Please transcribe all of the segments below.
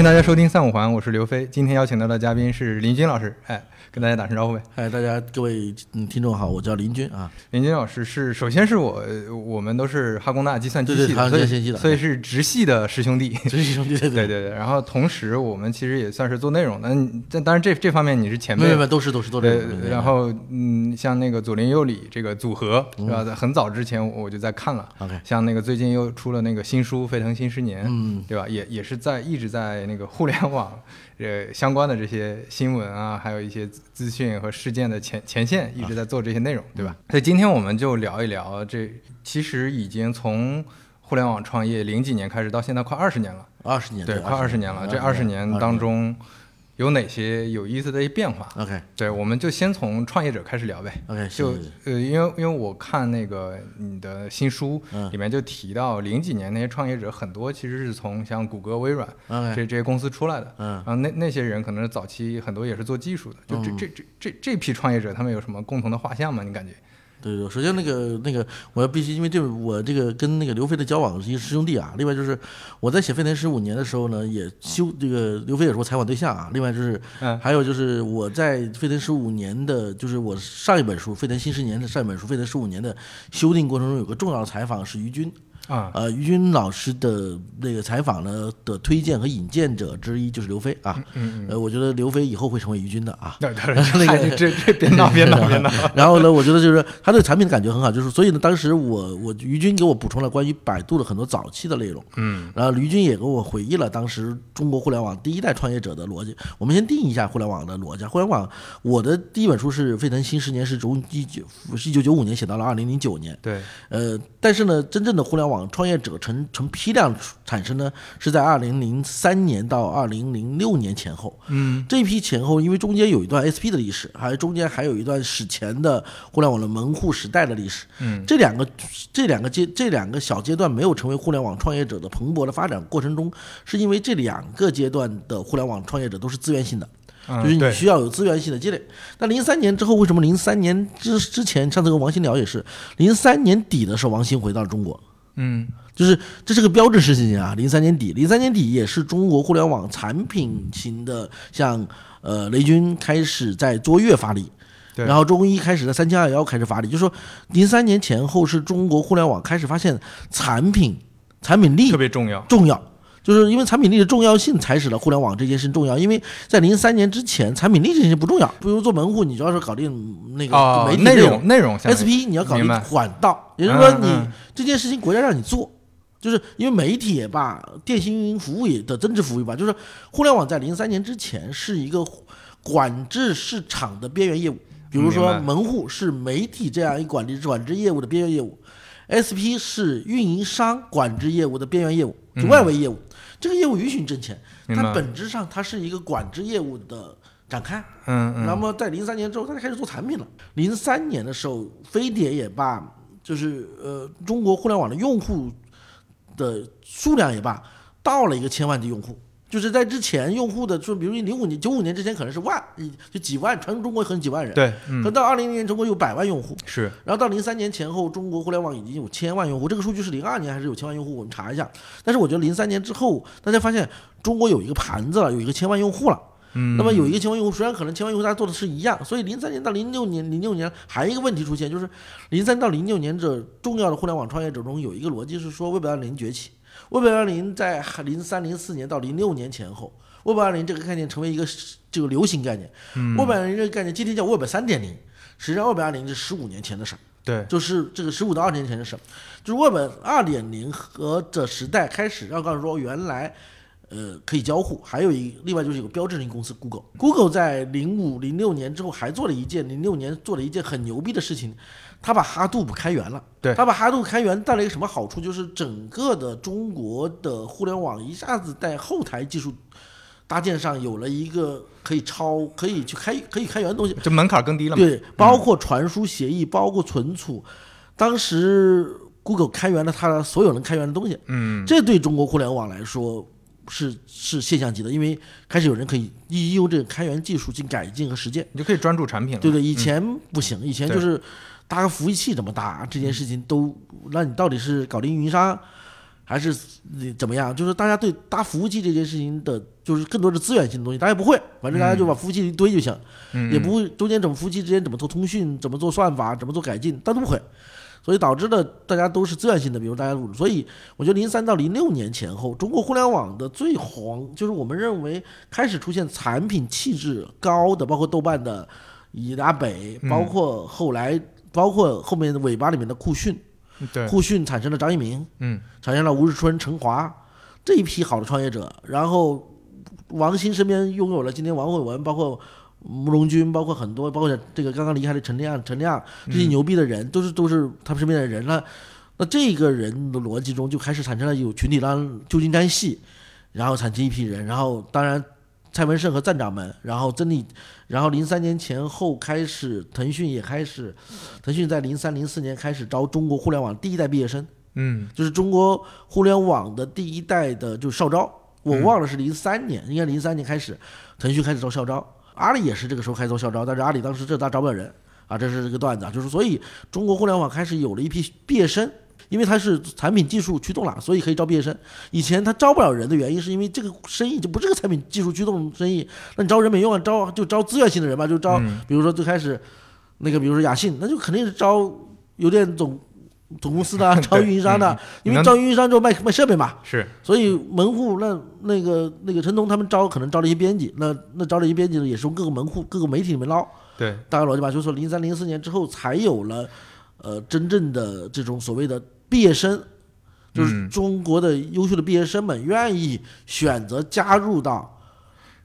欢迎大家收听三五环，我是刘飞。今天邀请到的嘉宾是林军老师，哎，跟大家打声招呼呗。嗨，大家各位嗯听众好，我叫林军啊。林军老师是，首先是我，呃我们都是哈工大计算机对对哈系的，所以所以是直系的师兄弟。直系兄弟，对对对对，然后同时我们其实也算是做内容的，嗯这当然这这方面你是前辈没有没有，都是都是都对是。，然后嗯，像那个左邻右里这个组合是吧？在很早之前我就在看了，OK，像那个最近又出了那个新书《沸腾新十年》，嗯，对吧？也也是在一直在那个互联网呃相关的这些新闻啊，还有一些资资讯和事件的前前线，一直在做这些内容，对吧？所以今天我们就聊一聊这，其实已经从互联网创业零几年开始到现在快二十年了，二十年，对，快二十年了。这二十年当中有哪些有意思的一些变化？，OK 对，我们就先从创业者开始聊呗。OK，就呃，因为因为我看那个你的新书嗯里面就提到零几年那些创业者很多其实是从像谷歌、微软这这些公司出来的，嗯然后那那些人可能是早期很多也是做技术的，就这这这这这批创业者他们有什么共同的画像吗？你感觉？对对，首先那个那个，我要必须，因为这我这个跟那个刘飞的交往是一师兄弟啊。另外就是我在写《飞腾十五年》的时候呢，也修这个刘飞也是我采访对象啊。另外就是嗯还有就是我在《飞腾十五年》的，就是我上一本书《飞腾新十年》的上一本书《飞腾十五年》的修订过程中，有个重要的采访是于军。啊，呃，于军老师的那个采访呢的推荐和引荐者之一就是刘飞啊。嗯呃，我觉得刘飞以后会成为于军的啊。对对，那个这这别闹别闹别闹，然后呢，我觉得就是他对产品的感觉很好，就是所以呢，当时我我于军给我补充了关于百度的很多早期的内容，嗯然后于军也给我回忆了当时中国互联网第一代创业者的逻辑。我们先定义一下互联网的逻辑。互联网，我的第一本书是《沸腾新十年》，是从一九是一九九五年写到了二零零九年。对，呃，但是呢，真正的互联网创业者成成批量产生呢，是在二零零三年到二零零六年前后。嗯这一批前后，因为中间有一段 SP 的历史，还有中间还有一段史前的互联网的门户时代的历史。嗯这两个这两个阶这两个小阶段没有成为互联网创业者的蓬勃的发展过程中，是因为这两个阶段的互联网创业者都是资源性的。嗯，就是你需要有资源性的积累。那零三年之后，为什么零三年之之前，上次跟王鑫聊也是，零三年底的时候，王鑫回到了中国，嗯就是这是个标志事情啊。零三年底，零三年底也是中国互联网产品型的，像呃雷军开始在卓越发力。对然后中医开始在三七二幺开始发力，就是说零三年前后是中国互联网开始发现产品产品力特别重要，重要，就是因为产品力的重要性，才使得互联网这件事重要。因为在零三年之前，产品力这件事不重要。比如做门户，你主要是搞定那个哦媒，体内容容内容 SP，你要搞定管道，也就是说你这件事情国家让你做。就是因为媒体也罢，电信运营服务也的增值服务也罢，就是互联网在零三年之前是一个管制市场的边缘业务，比如说门户是媒体这样一管理管制业务的边缘业务，SP 是运营商管制业务的边缘业务，就外围业务。这个业务允许你挣钱，它本质上它是一个管制业务的展开。嗯嗯那么在零三年之后，他就开始做产品了。零三年的时候，飞碟也罢，就是呃中国互联网的用户的数量也罢，到了一个千万级用户。就是在之前用户的，就比如零五年、九五年之前可能是万，就几万，全中国可能几万人。对，可嗯到二零零年，中国有百万用户，是然后到零三年前后，中国互联网已经有千万用户，这个数据是零二年还是有千万用户？我们查一下。但是我觉得零三年之后，大家发现中国有一个盘子了，有一个千万用户了。嗯，那么有一个千万用户，虽然可能千万用户大家做的是一样，所以零三年到零六年，零六年还有一个问题出现，就是零三到零六年这重要的互联网创业者中有一个逻辑是说，Web 二零崛起，Web 二零在零三零四年到零六年前后，Web 二零这个概念成为一个这个流行概念。嗯 Web 二零这个概念今天叫 Web 三点零，实际上 Web 二零是十五年前的事儿。对，就是这个十五到二十年前的事儿，就是 Web 二点零和这时代开始要告诉说原来。呃，可以交互，还有一另外就是有个标志性公司 Google。Google 在零五零六年之后还做了一件，零六年做了一件很牛逼的事情，他把哈杜布开源了。对他把哈杜布开源带来一个什么好处？就是整个的中国的互联网一下子在后台技术搭建上有了一个可以抄、可以去开、可以开源的东西。这门槛更低了嘛，对，包括传输协议，包括存储。当时 Google 开源了它所有能开源的东西，嗯，这对中国互联网来说是是现象级的，因为开始有人可以利用这个开源技术进改进和实践。你就可以专注产品了，对不对？以前不行，以前就是搭个服务器怎么搭这件事情都，那你到底是搞定运营商，还是怎么样？就是大家对搭服务器这件事情的，就就是更多的资源性的东西，大家不会，反正大家就把服务器一堆就行，嗯也不会中间怎么服务器之间怎么做通讯，怎么做算法，怎么做改进，大家都不会。所以导致了大家都是资源性的，比如大家，所以我觉得零三到零六年前后，中国互联网的最黄，就是我们认为开始出现产品气质高的，包括豆瓣的以达北，嗯包括后来，包括后面的尾巴里面的酷讯，对，酷讯产生了张一鸣，嗯。产生了吴日春、陈华这一批好的创业者，然后王兴身边拥有了今天王慧文，包括慕容军，包括很多，包括这个刚刚离开的陈亮、陈亮这些牛逼的人，都是都是他们身边的人了。那这个人的逻辑中就开始产生了有群体当旧金山系，然后产生一批人，然后当然蔡文胜和站长们，然后曾丽，然后零三年前后开始，腾讯也开始，腾讯在零三零四年开始招中国互联网第一代毕业生。嗯就是中国互联网的第一代的，就是校招，我忘了是零三年，应该零三年开始，腾讯开始招校招，阿里也是这个时候开始招校招，但是阿里当时这大招不了人啊，这是这个段子啊，就是所以中国互联网开始有了一批毕业生。因为它是产品技术驱动了，所以可以招毕业生。以前他招不了人的原因，是因为这个生意就不是个产品技术驱动生意，那你招人没用啊，招就招资源型的人嘛，就招，嗯。比如说最开始那个，比如说雅信，那就肯定是招邮电总总公司的啊，招运营商的，嗯因为招运营商就卖卖设备嘛，是，所以门户那那个那个陈彤他们招可能招了一些编辑，那那招了一些编辑呢，也是从各个门户各个媒体里面捞，对，大概逻辑吧，就是说零三零四年之后才有了呃真正的这种所谓的毕业生，就是嗯。中国的优秀的毕业生们愿意选择加入到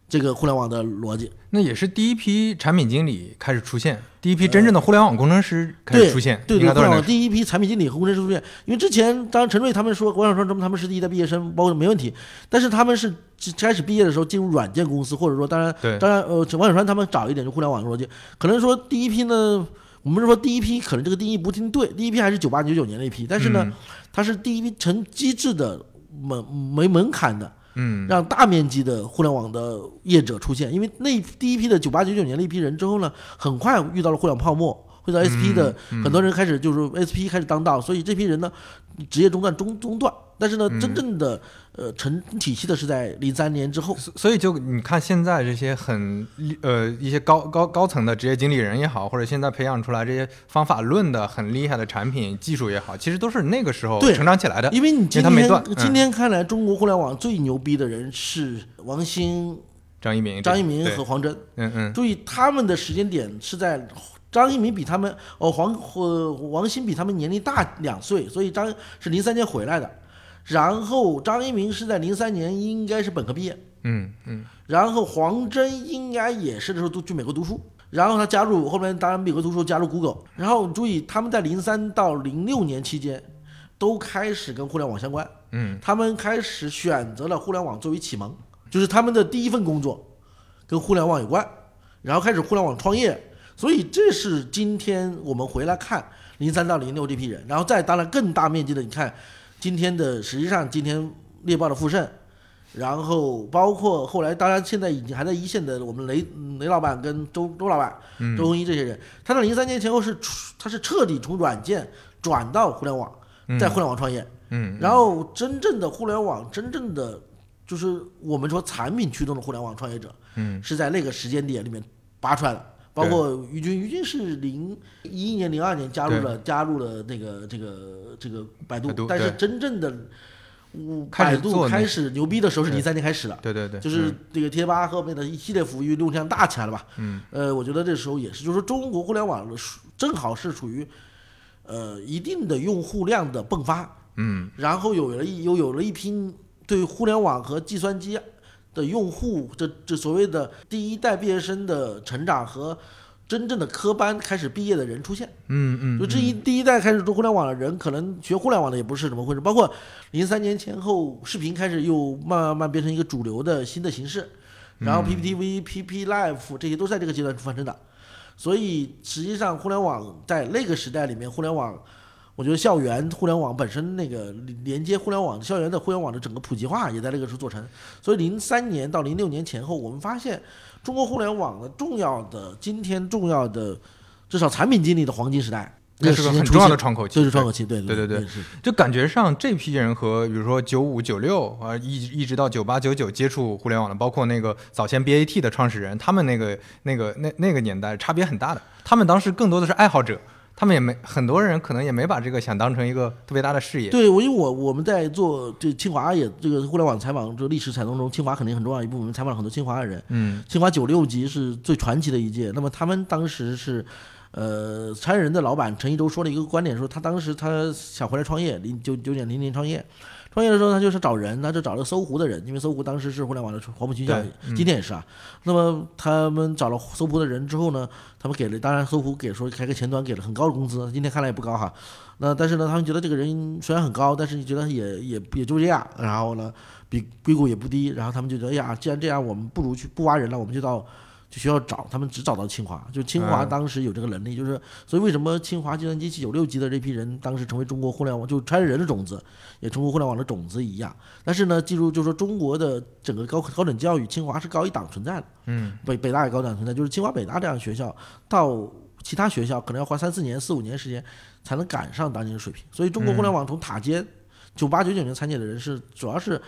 这个互联网的逻辑。那也是第一批产品经理开始出现，第一批真正的互联网工程师开始出现，对对，互联网应该都是那个第一批产品经理和工程师出现，因为之前当然陈瑞他们说，王小川他们他们是第一代毕业生，包括没问题，但是他们是开始毕业的时候进入软件公司，或者说当然对。当然呃，王小川他们早一点就互联网逻辑，可能说第一批呢，我们是说第一批可能这个定义不一定对，第一批还是九八九九年那一批，但是呢，嗯。它是第一批成机制的门没门槛的，嗯。让大面积的互联网的业者出现，因为那第一批的九八九九年那一批人之后呢，很快遇到了互联网泡沫，遇到 SP 的、嗯。很多人开始就是 SP 开始当道，所以这批人呢，职业中断中中断，但是呢，嗯。真正的呃成体系的是在零三年之后，所所以就你看现在这些很呃一些高高高层的职业经理人也好，或者现在培养出来这些方法论的很厉害的产品技术也好，其实都是那个时候成长起来的。因为你今天没断嗯。今天看来，中国互联网最牛逼的人是王兴、张一鸣，张一鸣和黄峥。嗯嗯。注意，他们的时间点是在张一鸣比他们哦黄呃王兴比他们年龄大两岁，所以张是零三年回来的，然后张一鸣是在零三年应该是本科毕业，嗯嗯。然后黄峥应该也是的时候都去美国读书，然后他加入后面当然美国读书加入 Google，然后注意他们在零三到零六年期间都开始跟互联网相关，嗯。他们开始选择了互联网作为启蒙，就是他们的第一份工作跟互联网有关，然后开始互联网创业，所以这是今天我们回来看零三到零六这批人，然后再当然更大面积的，你看今天的实际上今天猎豹的复盛，然后包括后来当然现在已经还在一线的我们雷雷老板跟周周老板、嗯周鸿祎这些人，他在零三年前后是出他是彻底从软件转到互联网，在互联网创业。嗯，然后真正的互联网，真正的就是我们说产品驱动的互联网创业者，嗯是在那个时间点里面拔出来的。包括于军，于军是零一一年、零二年加入了加入了那个这个这个百度，但是真正的百度开始牛逼的时候是对。零三年开始的。对对对，就是嗯。这个贴吧后面的一系列服务用量大起来了吧？嗯，呃，我觉得这时候也是，就是说中国互联网正好是处于呃一定的用户量的迸发，嗯。然后有了一又有了一批对互联网和计算机的用户，这这所谓的第一代毕业生的成长和真正的科班开始毕业的人出现。嗯嗯，就这一第一代开始做互联网的人，可能学互联网的也不是怎么回事。包括零三年前后，视频开始又慢慢慢变成一个主流的新的形式，然后 PPTV、PP Live 这些都在这个阶段发生的。所以实际上，互联网在那个时代里面，互联网，我觉得校园互联网本身那个连接互联网校园的互联网的整个普及化也在那个时候做成。所以零三年到零六年前后，我们发现中国互联网的重要的今天重要的至少产品经理的黄金时代那是个很重要的窗口期，就是窗口期，对对对对，就感觉上这批人和比如说九五九六啊，一一直到九八九九接触互联网的，包括那个早先 BAT 的创始人，他们那个那个那那个年代差别很大的，他们当时更多的是爱好者。他们也没很多人可能也没把这个想当成一个特别大的事业。对，我因为我我们在做这清华也这个互联网采访这个历史采访中，清华肯定很重要一部分，我们采访了很多清华的人。嗯，清华九六级是最传奇的一届。那么他们当时是，呃，禅人的老板陈一舟说了一个观点，说他当时他想回来创业，零九九点零零创业。创业的时候，他就是找人，他就找了搜狐的人，因为搜狐当时是互联网的黄埔军校，今天也是啊。那么他们找了搜狐的人之后呢，他们给了，当然搜狐给说开个前端给了很高的工资，今天看来也不高哈。那但是呢，他们觉得这个人虽然很高，但是你觉得也也也就这样。然后呢，比硅谷也不低。然后他们就觉得，哎呀，既然这样，我们不如去不挖人了，我们就到。去学校找，他们只找到清华，就清华当时有这个能力，就是所以为什么清华计算机九六级的这批人当时成为中国互联网就揣着人的种子，也成为互联网的种子一样。但是呢，记住就是说中国的整个高高等教育，清华是高一档存在的，嗯，北北大也高档存在，就是清华北大这样的学校，到其他学校可能要花三四年、四五年时间才能赶上当年的水平。所以中国互联网从塔尖九八九九年参加的人是主要是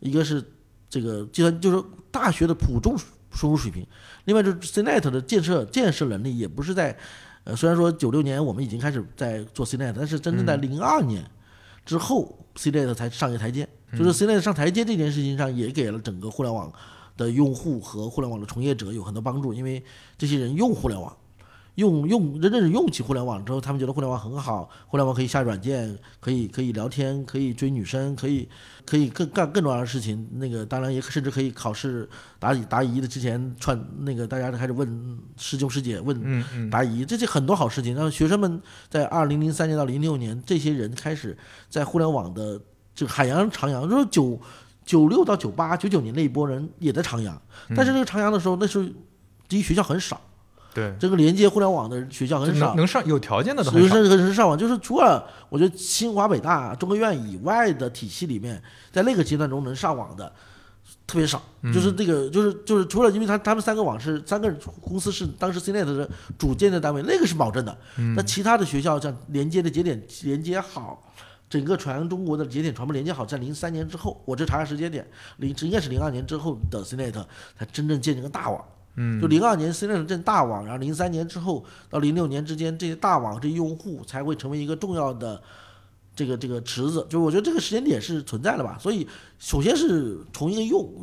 一个是这个计算就是大学的普重。输入水平，另外就是 CNET 的建设建设能力也不是在，呃，虽然说九六年我们已经开始在做 CNET，但是真正在零二年之后，CNET 才上一个台阶。就是 CNET 上台阶这件事情上，也给了整个互联网的用户和互联网的从业者有很多帮助，因为这些人用互联网。用用真正是用起互联网之后，他们觉得互联网很好，互联网可以下软件，可以可以聊天，可以追女生，可以可以更干更重要的事情。那个当然也甚至可以考试答疑答疑的之前串那个大家开始问师兄师姐问答疑，这些很多好事情。让学生们在二零零三年到零六年，这些人开始在互联网的这个海洋徜徉。就是九九六到九八九九年那一波人也在徜徉，但是这个徜徉的时候，那时候第一学校很少。对，这个连接互联网的学校很少，能上有条件的都很少。能上网，就是除了我觉得清华、北大、中科院以外的体系里面，在那个阶段中能上网的特别少。就是这个，就是就是除了因为他他们三个网是三个公司是当时 CNET 的主建的单位，那个是保证的。那其他的学校像连接的节点连接好，整个全中国的节点全部连接好，在零三年之后，我这查下时间点，零应该是零二年之后的 CNET 才真正建成个大网。嗯，就零二年 CNET 建大网，然后零三年之后到零六年之间，这些大网这些用户才会成为一个重要的这个这个池子。就我觉得这个时间点是存在的吧。所以首先是从一个用，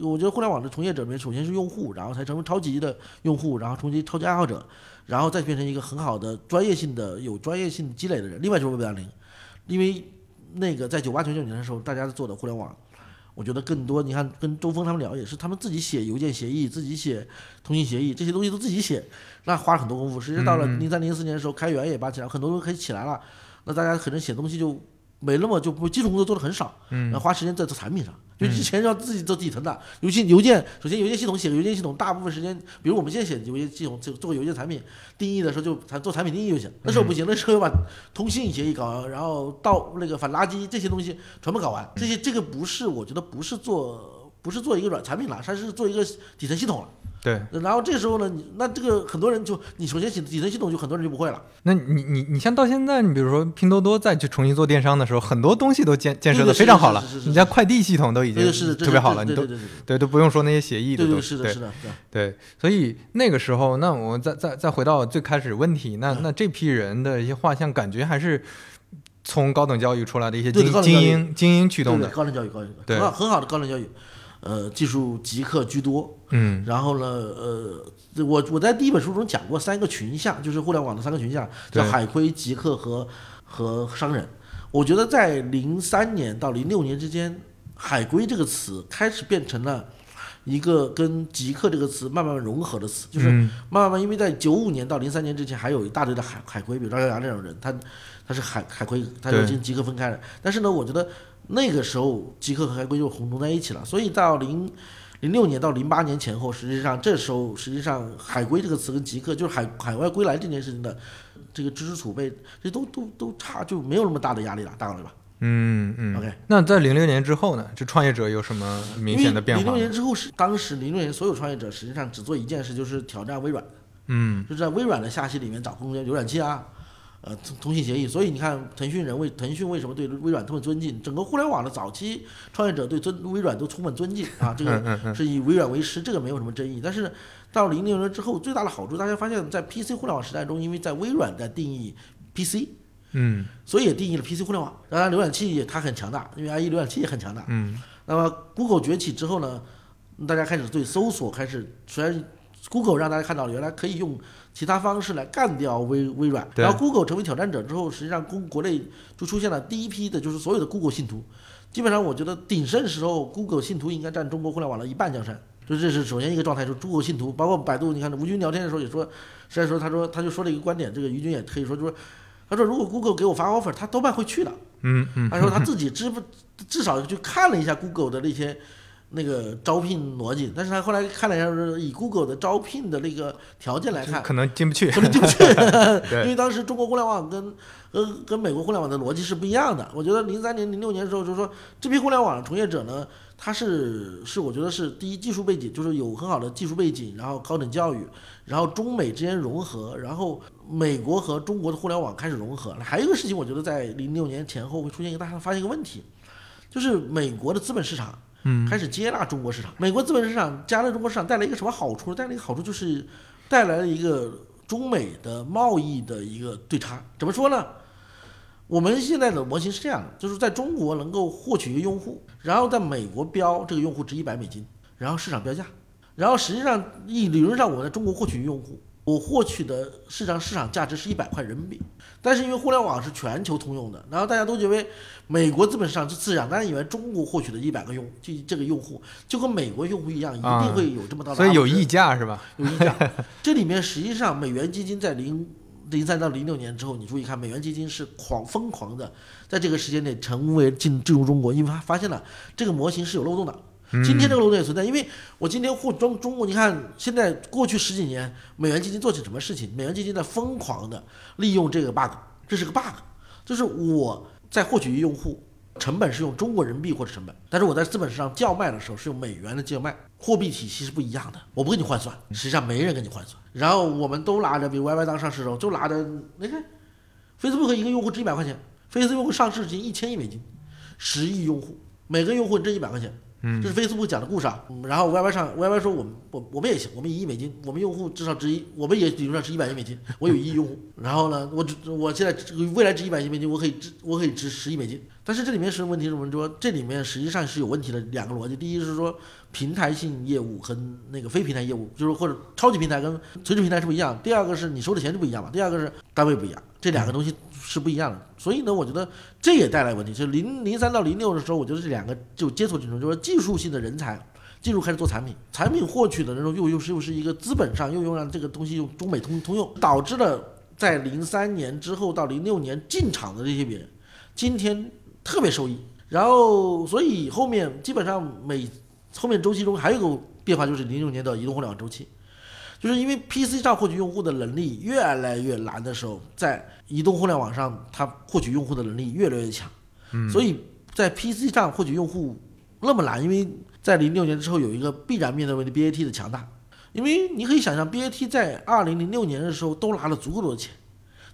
我觉得互联网的从业者里面，首先是用户，然后才成为超级的用户，然后成为超级爱好者，然后再变成一个很好的专业性的有专业性积累的人。另外就是 Web 2.0，因为那个在九八九九年的时候，大家做的互联网。我觉得更多，你看跟周峰他们聊也是，他们自己写邮件协议，自己写通信协议，这些东西都自己写，那花了很多功夫。实际到了零三零四年的时候，开源也拔起来，很多东西可以起来了，那大家可能写东西就。没那么就不基础工作做的很少，嗯，花时间在做产品上，就之前要自己做底层的，尤其邮件，首先邮件系统写个邮件系统，大部分时间，比如我们现在写邮件系统，做做个邮件产品定义的时候就产做产品定义就行，那时候不行，那时候要把通信协议搞完，然后到那个反垃圾这些东西全部搞完，这些这个不是我觉得不是做不是做一个软产品了，它是做一个底层系统了。对，然后这时候呢，你那这个很多人就你首先底底层系统就很多人就不会了。那你你你像到现在，你比如说拼多多再去重新做电商的时候，很多东西都建建设的非常好了，你像快递系统都已经特别好了，你都对都不用说那些协议的都是的，是的，对。所以那个时候，那我们再再再回到最开始问题，那那这批人的一些画像，感觉还是从高等教育出来的一些精精英精英驱动的。高等教育，高等教育，很好很好的高等教育。呃，技术极客居多，嗯，然后呢，呃，我我在第一本书中讲过三个群像，就是互联网的三个群像，叫海归、极客和和商人。我觉得在零三年到零六年之间，海归这个词开始变成了一个跟极客这个词慢慢融合的词，就是慢慢慢，因为在九五年到零三年之前，还有一大堆的海海归，比如张小阳这种人，他他是海海归，他就跟极客分开了。但是呢，我觉得。那个时候，极客和海归就混同在一起了，所以到零零六年到零八年前后，实际上这时候实际上海归这个词跟极客就是海海外归来这件事情的这个知识储备，这都都都差就没有那么大的压力了，大概对吧？嗯嗯。OK，那在零六年之后呢？这创业者有什么明显的变化？零六年之后是当时零六年所有创业者实际上只做一件事，就是挑战微软。嗯。就是在微软的下系里面找空间浏览器啊。呃通通信协议。所以你看，腾讯人为腾讯为什么对微软这么尊敬？整个互联网的早期创业者对尊微软都充满尊敬啊，这嗯个是以微软为师，这个没有什么争议。但是到零六年之后，最大的好处，大家发现，在 PC 互联网时代中，因为在微软在定义 PC，嗯所以也定义了 PC 互联网。当然，浏览器也它很强大，因为 IE 浏览器也很强大。嗯那么 Google 崛起之后呢，大家开始对搜索开始，虽然 Google 让大家看到了原来可以用其他方式来干掉微微软，然后 Google 成为挑战者之后，实际上公国内就出现了第一批的就是所有的 Google 信徒。基本上我觉得鼎盛时候，Google 信徒应该占中国互联网的一半江山。就这是首先一个状态，就是 Google 信徒，包括百度，你看吴军聊天的时候也说，实在说他说他就说了一个观点，这个于军也可以说，就说他说如果 Google 给我发 offer，他多半会去的。嗯嗯，他说他自己知不至少去看了一下 Google 的那些那个招聘逻辑，但是他后来看了一下，就是以 Google 的招聘的那个条件来看，可能进不去。可能进不去，对 因为当时中国互联网跟跟跟美国互联网的逻辑是不一样的。我觉得零三年、零六年的时候，就是说这批互联网从业者呢，他是是我觉得是第一技术背景，就是有很好的技术背景，然后高等教育，然后中美之间融合，然后美国和中国的互联网开始融合。还有一个事情，我觉得在零六年前后会出现一个大家发现一个问题，就是美国的资本市场。嗯开始接纳中国市场。美国资本市场加入中国市场带来一个什么好处？带来一个好处就是带来了一个中美的贸易的一个对差。怎么说呢？我们现在的模型是这样的，就是在中国能够获取一个用户，然后在美国标这个用户值一百美金，然后市场标价，然后实际上理理论上我在中国获取用户，我获取的市场市场价值是一百块人民币。但是因为互联网是全球通用的，然后大家都觉得美国资本市场是市场，大家以为中国获取的一百个用这这个用户就跟美国用户一样，一啊定会有这么大的所以有溢价是吧？有溢价。这里面实际上美元基金在零零三到零六年之后，你注意看，美元基金是狂疯狂的在这个时间内成为进进入中国，因为他发现了这个模型是有漏洞的。今天这个漏洞也存在，因为我今天获中中国，你看现在过去十几年，美元基金做起什么事情？美元基金在疯狂的利用这个 bug，这是个 bug，就是我在获取用户成本是用中国人币或者成本，但是我在资本市场叫卖的时候是用美元的叫卖，货币体系是不一样的，我不跟你换算，实际上没人跟你换算。然后我们都拿着，比如 YY 当上市的时候就拿着，你看，Facebook 一个用户值一百块钱，Facebook 上市值一千亿美金，十亿用户，每个用户挣一百块钱。嗯这是 Facebook 讲的故事啊。然后 YY 上 YY 说我们我我们也行，我们一亿美金，我们用户至少值一，我们也理论上值一百亿美金，我有一亿用户。然后呢，我只我现在未来值一百亿美金，我可以值我可以值十亿美金。但是这里面是问题是什么？说这里面实际上是有问题的两个逻辑。第一是说平台性业务和那个非平台业务，就是或者超级平台跟垂直平台是不一样。第二个是你收的钱就不一样嘛。第二个是单位不一样，这两个东西是不一样的。所以呢，我觉得这也带来问题。就零零三到零六的时候，我觉得这两个就接触竞争，就是技术性的人才。进入开始做产品，产品获取的那种又又是又是一个资本上又用让这个东西用中美通通用，导致了在零三年之后到零六年进场的这些人，今天特别受益。然后，所以后面基本上每后面周期中还有一个变化，就是零六年的移动互联网周期，就是因为 PC 上获取用户的能力越来越难的时候，在移动互联网上它获取用户的能力越来越强，嗯。所以在 PC 上获取用户那么难，因为在零六年之后有一个必然面对问题 BAT 的强大，因为你可以想象 BAT 在二零零六年的时候都拿了足够多的钱，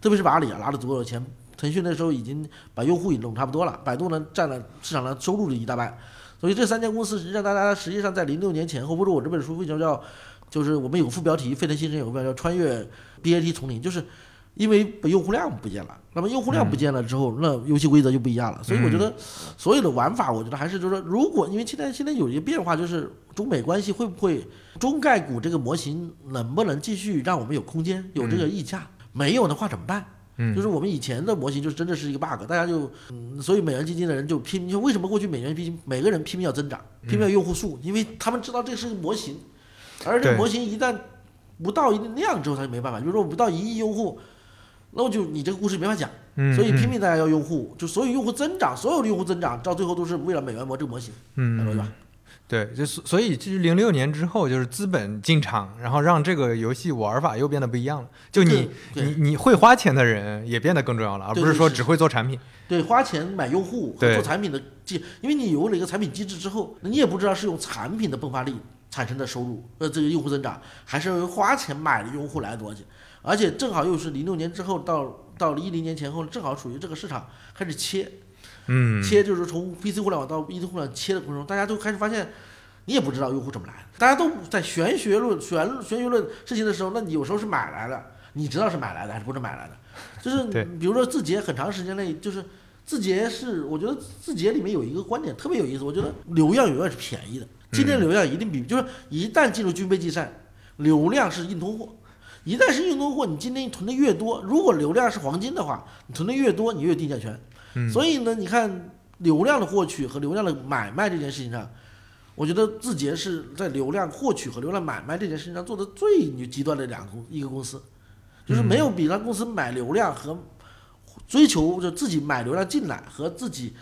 特别是把阿里啊拿了足够的钱，腾讯那时候已经把用户也弄差不多了，百度呢占了市场上收入的一大半，所以这三家公司实际上大家实际上在零六年前后，或者我这本书为什么叫，就是我们有个副标题，沸腾新生有个标题叫穿越 BAT 丛林，就是因为用户量不见了，那么用户量不见了之后，那游戏规则就不一样了。所以我觉得所有的玩法，我觉得还是就是说，如果因为现在现在有一个变化，就是中美关系会不会中概股这个模型能不能继续让我们有空间有这个溢价？没有的话怎么办？嗯就是我们以前的模型就真的是一个 bug，大家就嗯，所以美元基金的人就拼为什么过去美元基金每个人拼命要增长，拼命要用户数，因为他们知道这是个模型，而这个模型一旦不到一定量之后，他就没办法。比如说我不到一亿用户，那我就你这个故事没法讲，嗯，所以拼嗯命大家要用户，就所有用户增长，所有的用户增长到最后都是为了美元模这个模型，嗯对吧？对，就所所以就是零六年之后，就是资本进场，然后让这个游戏玩法又变得不一样了。就你你你会花钱的人也变得更重要了，而不是说只会做产品。对，花钱买用户和做产品的机，因为你有了一个产品机制之后，你也不知道是用产品的迸发力产生的收入，呃，这个用户增长，还是花钱买的用户来的逻辑。而且正好又是零六年之后到到一零年前后，正好处于这个市场开始切，嗯，切就是从 PC 互联网到 PC 互联网切的过程中，大家都开始发现，你也不知道用户怎么来的，大家都在玄学论玄玄学论事情的时候，那你有时候是买来的，你知道是买来的还是不是买来的？就是比如说字节很长时间内就是。字节是，我觉得字节里面有一个观点特别有意思，我觉得流量永远是便宜的，今天流量一定比，就是一旦进入军备竞赛，流量是硬通货，一旦是硬通货，你今天囤的越多，如果流量是黄金的话，你囤的越多，你越有定价权。嗯。所以呢，你看流量的获取和流量的买卖这件事情上，我觉得字节是在流量获取和流量买卖这件事情上做的最极端的两个公一个公司，就是没有比他公司买流量和追求就自己买流量进来和自己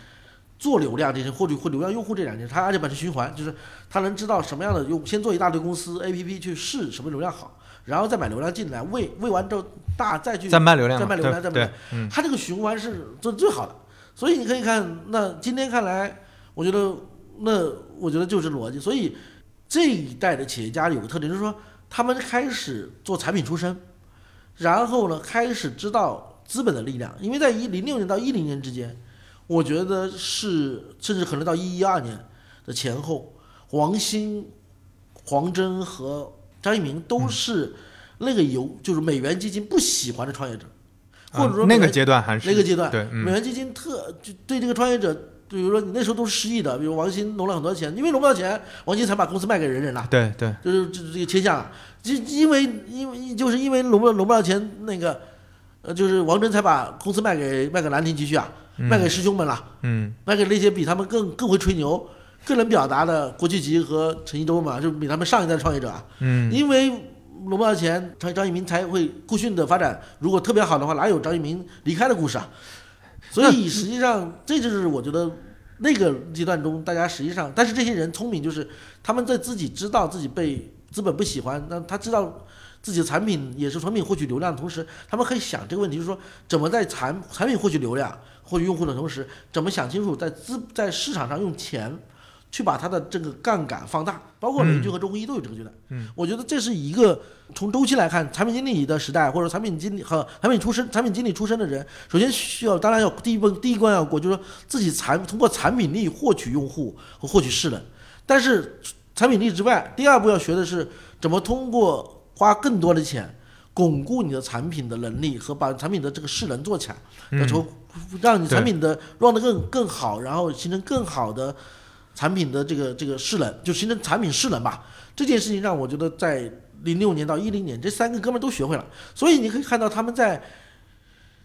做流量这些获取或流量用户这两件事，它而且本身循环，就是他能知道什么样的用，先做一大堆公司 A P P 去试什么流量好，然后再买流量进来，喂喂完之后大再去再卖流量，再卖流量再对卖对，嗯，它这个循环是做得最好的。所以你可以看，那今天看来，我觉得那我觉得就是逻辑。所以这一代的企业家有个特点，就是说他们开始做产品出身，然后呢开始知道资本的力量。因为在一零六年到一零年之间，我觉得是甚至可能到一一二年的前后，王兴、黄峥和张一鸣都是那个由就是美元基金不喜欢的创业者，或者说啊那个阶段还是那个阶段，对，嗯，美元基金特就对这个创业者，比如说你那时候都是失意的，比如王兴融了很多钱，因为融不到钱，王兴才把公司卖给人人了，对对，就是这这个切向，就因为因为就是因为融不融不到钱，那个呃就是王峥才把公司卖给卖给兰亭集序啊，嗯卖给师兄们了，嗯卖给那些比他们更更会吹牛、更能表达的郭旭吉和陈一舟嘛，就比他们上一代创业者啊，嗯因为融不到钱，张张一鸣才会酷讯的发展。如果特别好的话，哪有张一鸣离开的故事啊？所以实际上，这就是我觉得那个阶段中，大家实际上，但是这些人聪明，就是他们在自己知道自己被资本不喜欢，那他知道自己的产品也是产品获取流量的同时，他们可以想这个问题，就是说怎么在产产品获取流量、获取用户的同时，怎么想清楚在资在市场上用钱。去把它的这个杠杆放大，包括雷军和周鸿祎都有这个阶段。嗯，我觉得这是一个从周期来看，产品经理的时代，或者产品经理和产品出身、产品经理出身的人，首先需要，当然要第一步第一关要过，就是说自己产通过产品力获取用户和获取势能。但是产品力之外，第二步要学的是怎么通过花更多的钱。巩固你的产品的能力和把产品的这个势能做起来，嗯要从让你产品的 run 得更更好，然后形成更好的产品的这个这个势能，就形成产品势能吧。这件事情让我觉得在零六年到一零年，这三个哥们儿都学会了。所以你可以看到他们在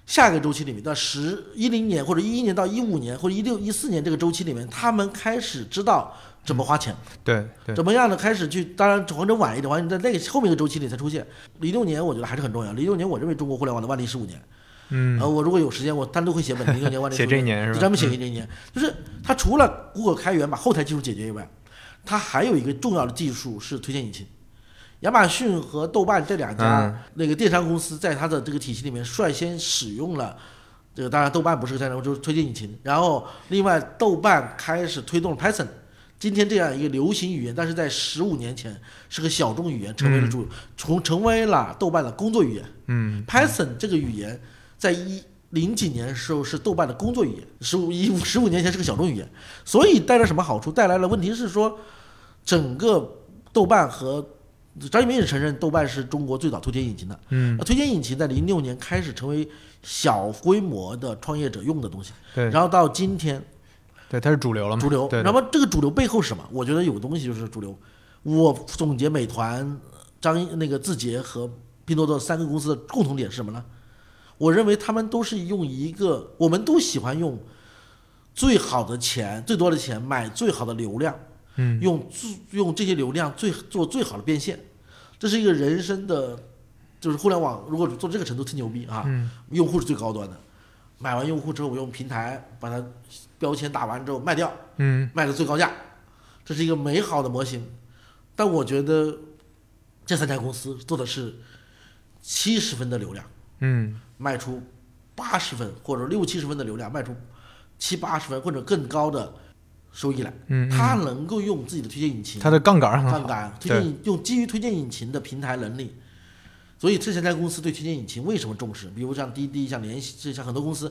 下一个周期里面，到十一零年或者一一年到一五年或者一六一四年这个周期里面，他们开始知道怎么花钱，对对，怎么样的开始去。当然，或者晚一点，黄峥在那个后面一个周期里才出现。零六年我觉得还是很重要。零六年我认为中国互联网的万历十五年。嗯呃，，我如果有时间，我单独会写本零六年万历写这一年是吧？专门写这一年，就是它除了 Google 开源把后台技术解决以外，它还有一个重要的技术是推荐引擎。亚马逊和豆瓣这两家嗯那个电商公司在它的这个体系里面率先使用了这个，当然豆瓣不是个电商，就是推荐引擎。然后另外豆瓣开始推动 Python，今天这样一个流行语言，但是在十五年前是个小众语言，成为了主，从成为了豆瓣的工作语言。嗯 Python 这个语言在一零几年时候是豆瓣的工作语言，十五一十五年前是个小众语言，所以带来什么好处？带来了问题是说，整个豆瓣和张一鸣也承认豆瓣是中国最早推荐引擎的。嗯，那推荐引擎在零六年开始成为小规模的创业者用的东西，对然后到今天对，它是主流了嘛？主流。对，那么这个主流背后是什么？我觉得有个东西就是主流。我总结美团、张那个字节和拼多多三个公司的共同点是什么呢？我认为他们都是用一个，我们都喜欢用最好的钱、最多的钱买最好的流量，嗯用最用这些流量最做最好的变现，这是一个人生的，就是互联网如果做这个程度特牛逼啊！嗯用户是最高端的，买完用户之后，我用平台把它标签打完之后卖掉，嗯卖的最高价，这是一个美好的模型。但我觉得这三家公司做的是七十分的流量，嗯卖出八十分或者六七十分的流量，卖出七八十分或者更高的收益来，嗯，他能够用自己的推荐引擎，他的杠杆杠杆推荐用基于推荐引擎的平台能力，所以这三家公司对推荐引擎为什么重视？比如像滴滴、像联系，这像很多公司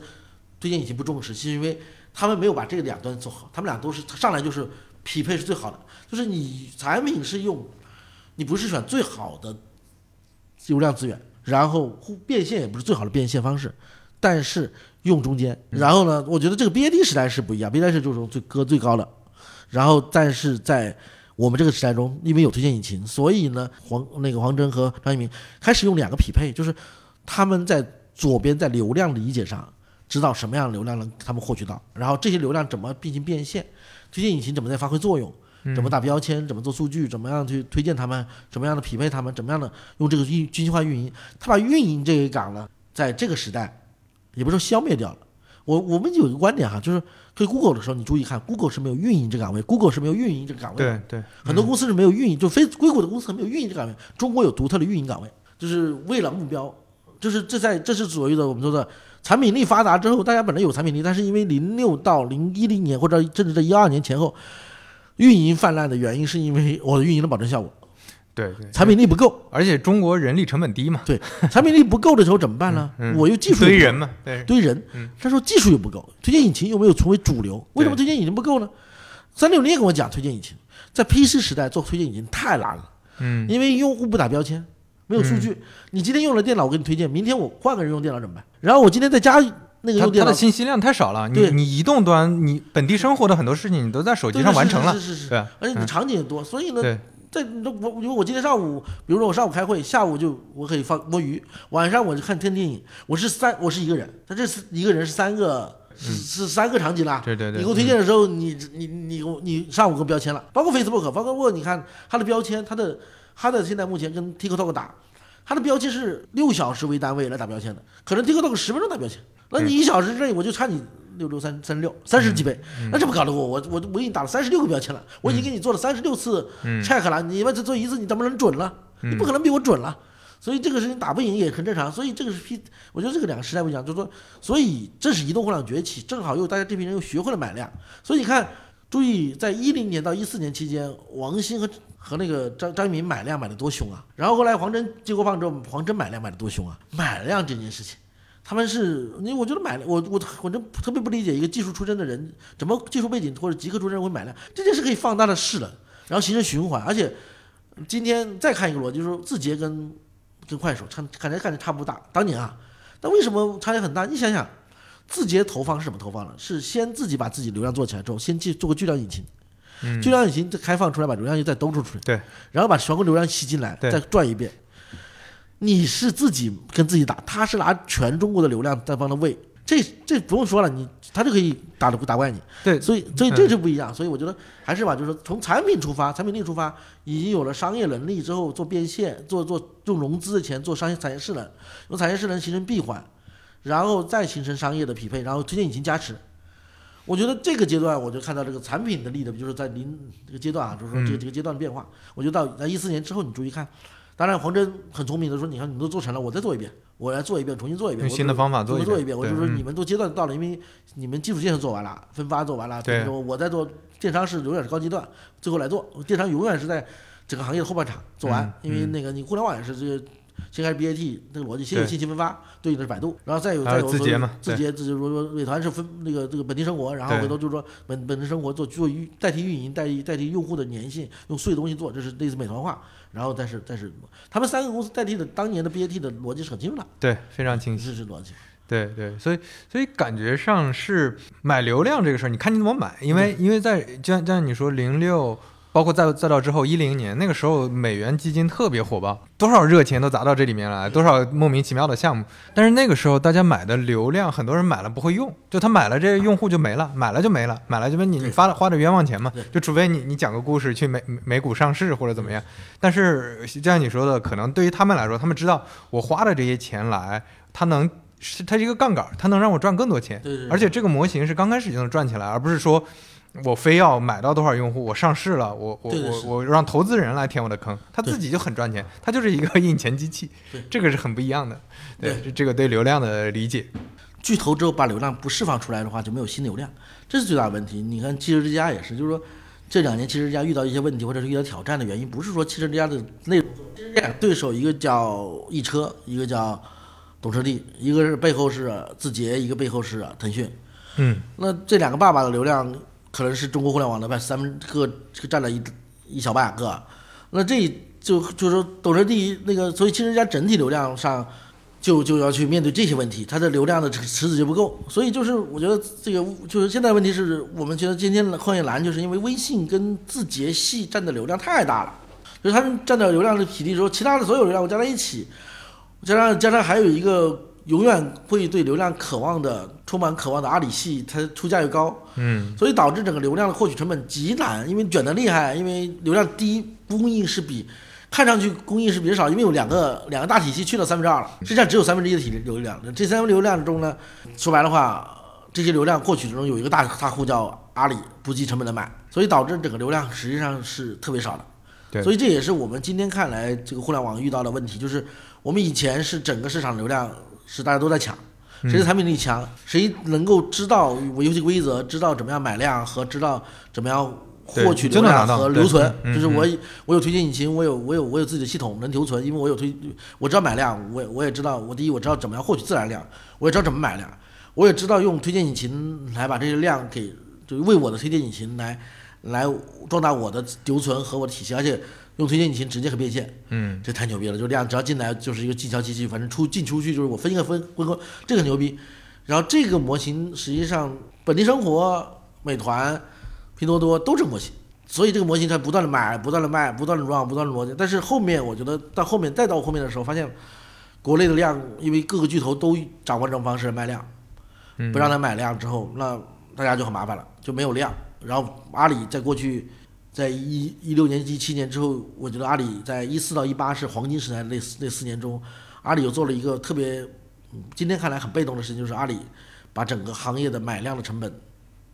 推荐引擎不重视，是因为他们没有把这两端做好，他们俩都是上来就是匹配是最好的，就是你产品是用，你不是选最好的流量资源，然后互变现也不是最好的变现方式，但是用中间，然后呢，我觉得这个 BAT 时代是不一样，BAT 是就是最割最高的，然后但是在我们这个时代中，因为有推荐引擎，所以呢，黄那个黄峥和张一鸣开始用两个匹配，就是他们在左边在流量理解上知道什么样的流量能他们获取到，然后这些流量怎么进行变现，推荐引擎怎么在发挥作用，怎么打标签，怎么做数据，怎么样去推荐他们，怎么样的匹配他们，怎么样的用这个运精细化运营，他把运营这一岗呢，在这个时代，也不是说消灭掉了。我我们有一个观点哈，就是对 Google 的时候，你注意看，Google 是没有运营这个岗位，Google 是没有运营这个岗位的。对对，很多公司是没有运营，就非硅谷的公司没有运营这个岗位。中国有独特的运营岗位，就是为了目标，就是这在这是所谓的我们说的产品力发达之后，大家本来有产品力，但是因为零六到零一零年或者甚至在一二年前后，运营泛滥的原因是因为我的运营的保证效果，对对，产品力不够，而且中国人力成本低嘛，对产品力不够的时候怎么办呢？嗯我又技术堆人嘛，对，堆人。嗯，他说技术又不够，推荐引擎又没有成为主流，为什么推荐引擎不够呢？三六零也跟我讲，推荐引擎在 PC 时代做推荐引擎太难了。嗯，因为用户不打标签，没有数据。你今天用了电脑，我给你推荐，明天我换个人用电脑怎么办？然后我今天在家那个它用电脑它的，信息量太少了，你对你移动端你本地生活的很多事情你都在手机上完成了是，是是是是对？而且你嗯场景也多，所以呢，对，在我因为我今天上午，比如说我上午开会，下午就我可以放摸鱼，晚上我就看看电影。我是三，我是一个人，他这是一个人是三个。是是三个场景啦，对对对你给我推荐的时候，你你你你上午给我标签了，包括 Facebook，包括你看它的标签，它的它的现在目前跟 TikTok 打，它的标签是六小时为单位来打标签的，可能 TikTok 十分钟打标签，那你一小时之内我就差你六六三三十六三十几倍，那这不搞得我我我我已经打了三十六个标签了，我已经给你做了三十六次 check 了，你们只做一次你怎么能准了？你不可能比我准了。所以这个事情打不赢也很正常，所以这个是 P，我觉得这个两个时代不一样，就是说，所以这是移动互联网崛起，正好又大家这批人又学会了买量，所以你看，注意在一零年到一四年期间，王兴和和那个张张一鸣买量买的多凶啊，然后后来黄峥接过棒之后，黄峥买量买的多凶啊，买量这件事情，他们是，因为我觉得买量，我我我真特别不理解一个技术出身的人，怎么技术背景或者极客出身会买量，这件事可以放大的是的，然后形成循环，而且今天再看一个逻辑，就是说字节跟跟快手看看起来看着差不大，当年啊，但为什么差别很大？你想想，字节投放是怎么投放的？是先自己把自己流量做起来之后，先去做个巨量引擎，嗯。巨量引擎再开放出来，把流量又再兜出去，对，然后把全国流量吸进来，再转一遍。你是自己跟自己打，他是拿全中国的流量在帮他喂，这这不用说了，你他就可以打得打怪你。对，所以所以嗯。这就不一样，所以我觉得还是吧，就是从产品出发，产品力出发，已经有了商业能力之后，做变现，做做用融资的钱做商业产业势能，用产业势能形成闭环，然后再形成商业的匹配，然后推荐引擎加持。我觉得这个阶段，我就看到这个产品的力的，就是在零这个阶段啊，就是说这个嗯这个阶段的变化。我觉得到在一四年之后，你注意看，当然黄峥很聪明的说，你看你们都做成了，我再做一遍，我来做一遍，重新做一遍，我用新的方法做一么做一遍？我就说你们都阶段到了，因为你们基础建设做完了，分发做完了，对我在做电商是永远是高阶段，最后来做电商永远是在整个行业的后半场做完，嗯因为嗯那个你互联网也是这个。先开始 BAT 那个逻辑，先有信息分发，对应的是百度，然后再有再有说字节嘛字节字节说说美团是分那个这个本地生活，然后回头就是说本本地生活做做运代替运营，代替代替用户的粘性，用碎东西做，这是类似美团化，然后再是再是他们三个公司代替的当年的 BAT 的逻辑是很清楚的，对，非常清晰。这是逻辑。对对，所以所以感觉上是买流量这个事儿，你看你怎么买，因为因为在就像就像你说零六，包括再再到之后一零年那个时候，美元基金特别火爆，多少热钱都砸到这里面来，多少莫名其妙的项目。但是那个时候大家买的流量，很多人买了不会用，就他买了这个用户就没了，买了就没了，买了就没你你发了花的冤枉钱嘛，就除非你你讲个故事去美美股上市或者怎么样。但是就像你说的，可能对于他们来说，他们知道我花的这些钱来，它能是它是一个杠杆，它能让我赚更多钱。对对对而且这个模型是刚开始就能赚起来，而不是说我非要买到多少用户，我上市了，我我我我让投资人来填我的坑，他自己就很赚钱，他就是一个 印钱机器，这个是很不一样的。对，对这这个对流量的理解，巨头之后把流量不释放出来的话，就没有新流量，这是最大的问题。你看汽车之家也是，就是说这两年汽车之家遇到一些问题或者是遇到挑战的原因，不是说汽车之家的内容，两对手一个叫易车，一个叫懂车帝，一个是背后是字节，一个背后是腾讯。嗯，那这两个爸爸的流量可能是中国互联网的百三分各占了一一小半个，那这就就是说懂车帝那个，所以其实人家整体流量上。就就要去面对这些问题，它的流量的池子就不够，所以就是我觉得这个就是现在问题是我们觉得今天的创业难，就是因为微信跟字节系占的流量太大了，就是他们占的流量的比例之后，其他的所有流量我加在一起，加上加上还有一个永远会对流量渴望的、充满渴望的阿里系，它出价又高，嗯，所以导致整个流量的获取成本极难，因为卷得厉害，因为流量低，供应是比。看上去供应是比较少，因为有两个两个大体系去了三分之二了，实际上只有三分之一的体流量。这三分流量中呢，说白了话，这些流量获取中有一个大大户叫阿里，不计成本的买，所以导致整个流量实际上是特别少的。对，所以这也是我们今天看来这个互联网遇到的问题，就是我们以前是整个市场流量是大家都在抢，谁的产品力强，谁能够知道我游戏规则，知道怎么样买量和知道怎么样。获取流量和留存，就是我我有推荐引擎，我有我有我有自己的系统能留存，因为我有推，我知道买量，我我也知道，我第一我知道怎么样获取自然量，我也知道怎么买量，我也知道用推荐引擎来把这些量给，就为我的推荐引擎来来壮大我的留存和我的体系，而且用推荐引擎直接可变现，嗯，这太牛逼了，就量只要进来就是一个进销机器，反正出进出去就是我分一个分分割，这个牛逼。然后这个模型实际上本地生活、美团。拼多多都是模型，所以这个模型才不断的买，不断的卖，不断的 run，不断的逻辑。但是后面我觉得到后面再到后面的时候，发现国内的量，因为各个巨头都掌握这种方式卖量，不让他买量之后，那大家就很麻烦了，就没有量。然后阿里在过去，在一一六年、一七年之后，我觉得阿里在一四到一八是黄金时代那那四年中，阿里又做了一个特别，今天看来很被动的事情，就是阿里把整个行业的买量的成本。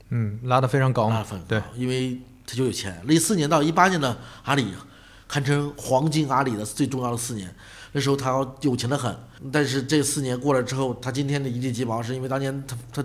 嗯，拉得非常高，对，因为他就有钱。那四年到一八年的阿里，堪称黄金阿里的最重要的四年。那时候他有钱的很，但是这四年过了之后，他今天的一地鸡毛，是因为当年他他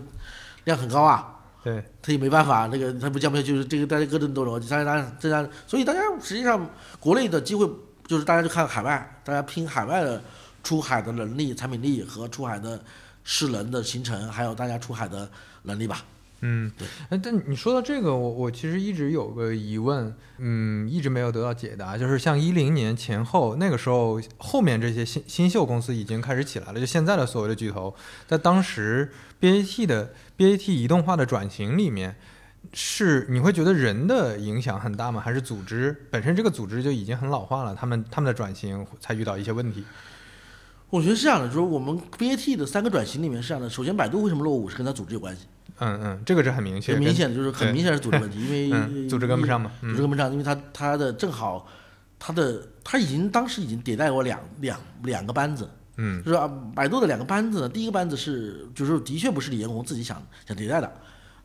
量很高啊，对，他也没办法，那个他不降不下去，这个大家各种都有，大家大家大家，所以大家实际上国内的机会就是大家就看海外，大家拼海外的出海的能力、产品力和出海的势能的形成，还有大家出海的能力吧。嗯，对，哎，但你说到这个，我我其实一直有个疑问，嗯，一直没有得到解答，就是像一零年前后那个时候，后面这些新新秀公司已经开始起来了，就现在的所谓的巨头，在当时 BAT 的 BAT 移动化的转型里面，是你会觉得人的影响很大吗？还是组织本身这个组织就已经很老化了，他们他们的转型才遇到一些问题？我觉得是这样的，就是我们 BAT 的三个转型里面是这样的，首先百度为什么落伍是跟它组织有关系。嗯嗯，这个是很明显，很明显的就是很明显是组织问题，因为组织跟不上嘛，组织跟不上，因为他他的正好，他的他已经当时已经迭代过两两两个班子，嗯，就是啊，百度的两个班子呢，第一个班子是就是的确不是李彦宏自己想想迭代的，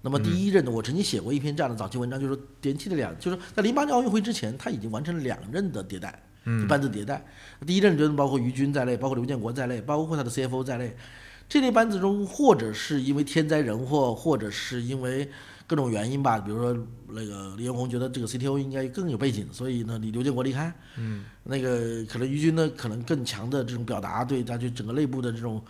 那么第一任的我曾经写过一篇这样的早期文章，就是连期的两，就是在零八年奥运会之前，他已经完成了两任的迭代，嗯，班子迭代，第一任就是包括于军在内，包括刘建国在内，包括他的 CFO 在内。这类班子中，或者是因为天灾人祸，或者是因为各种原因吧，比如说那个李彦宏觉得这个 CTO 应该更有背景，所以呢，你刘建国离开，嗯，那个可能于军呢，可能更强的这种表达，对他就整个内部的这种，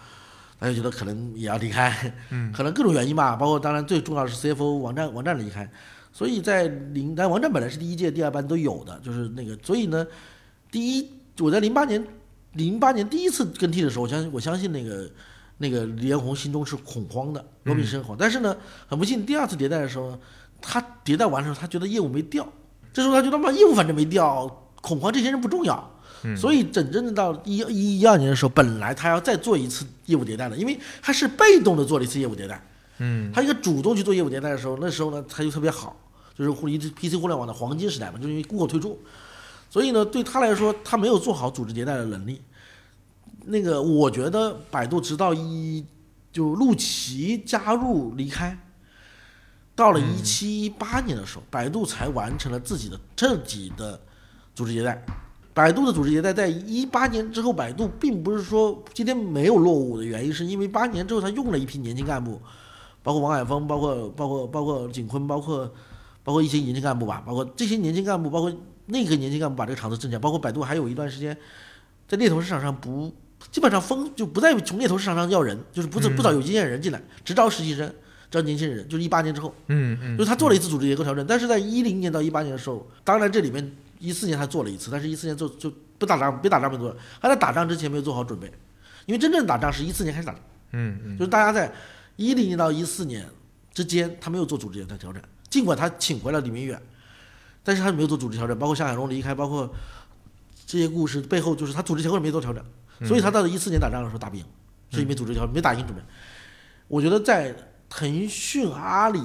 他就觉得可能也要离开，嗯，可能各种原因吧，包括当然最重要的是 CFO 王战王战离开，所以在零，但王战本来是第一届、第二班都有的，就是那个，所以呢，第一我在零八年零八年第一次更替的时候，我相信我相信那个。那个李彦宏心中是恐慌的，罗比森慌。但是呢，很不幸，第二次迭代的时候，他迭代完的时候，他觉得业务没掉。这时候他觉得嘛，业务反正没掉，恐慌这些人不重要。所以，真正的到一一一二年的时候，本来他要再做一次业务迭代的，因为他是被动的做了一次业务迭代。嗯。他一个主动去做业务迭代的时候，那时候呢，他就特别好，就是互联 PC 互联网的黄金时代嘛，就是因为 Google 退出，所以呢，对他来说，他没有做好组织迭代的能力。那个，我觉得百度直到一就陆琪加入离开，到了一七一八年的时候，百度才完成了自己的自己的组织迭代。百度的组织迭代在一八年之后，百度并不是说今天没有落伍的原因，是因为八年之后他用了一批年轻干部，包括王海峰，包括包括包括景坤，包括包括一些年轻干部吧，包括这些年轻干部，包括那个年轻干部把这个厂子挣起来，包括百度还有一段时间在猎头市场上不基本上封就不再从猎头市场上要人，就是不不找有经验人进来，只招实习生，招年轻人，就是一八年之后。嗯嗯，就是他做了一次组织结构调整，但是在一零年到一八年的时候，当然这里面一四年他做了一次，但是一四年做就不打仗，别打仗没做，他在打仗之前没有做好准备，因为真正打仗是一四年开始打仗，嗯嗯。就是大家在一零年到一四年之间，他没有做组织结构调整，尽管他请回了李明远，但是他没有做组织调整，包括夏海龙离开，包括这些故事背后就是他组织结构没做调整，所以他到了一四年打仗的时候打不赢，是因为组织调整没打赢准备。我觉得在腾讯、阿里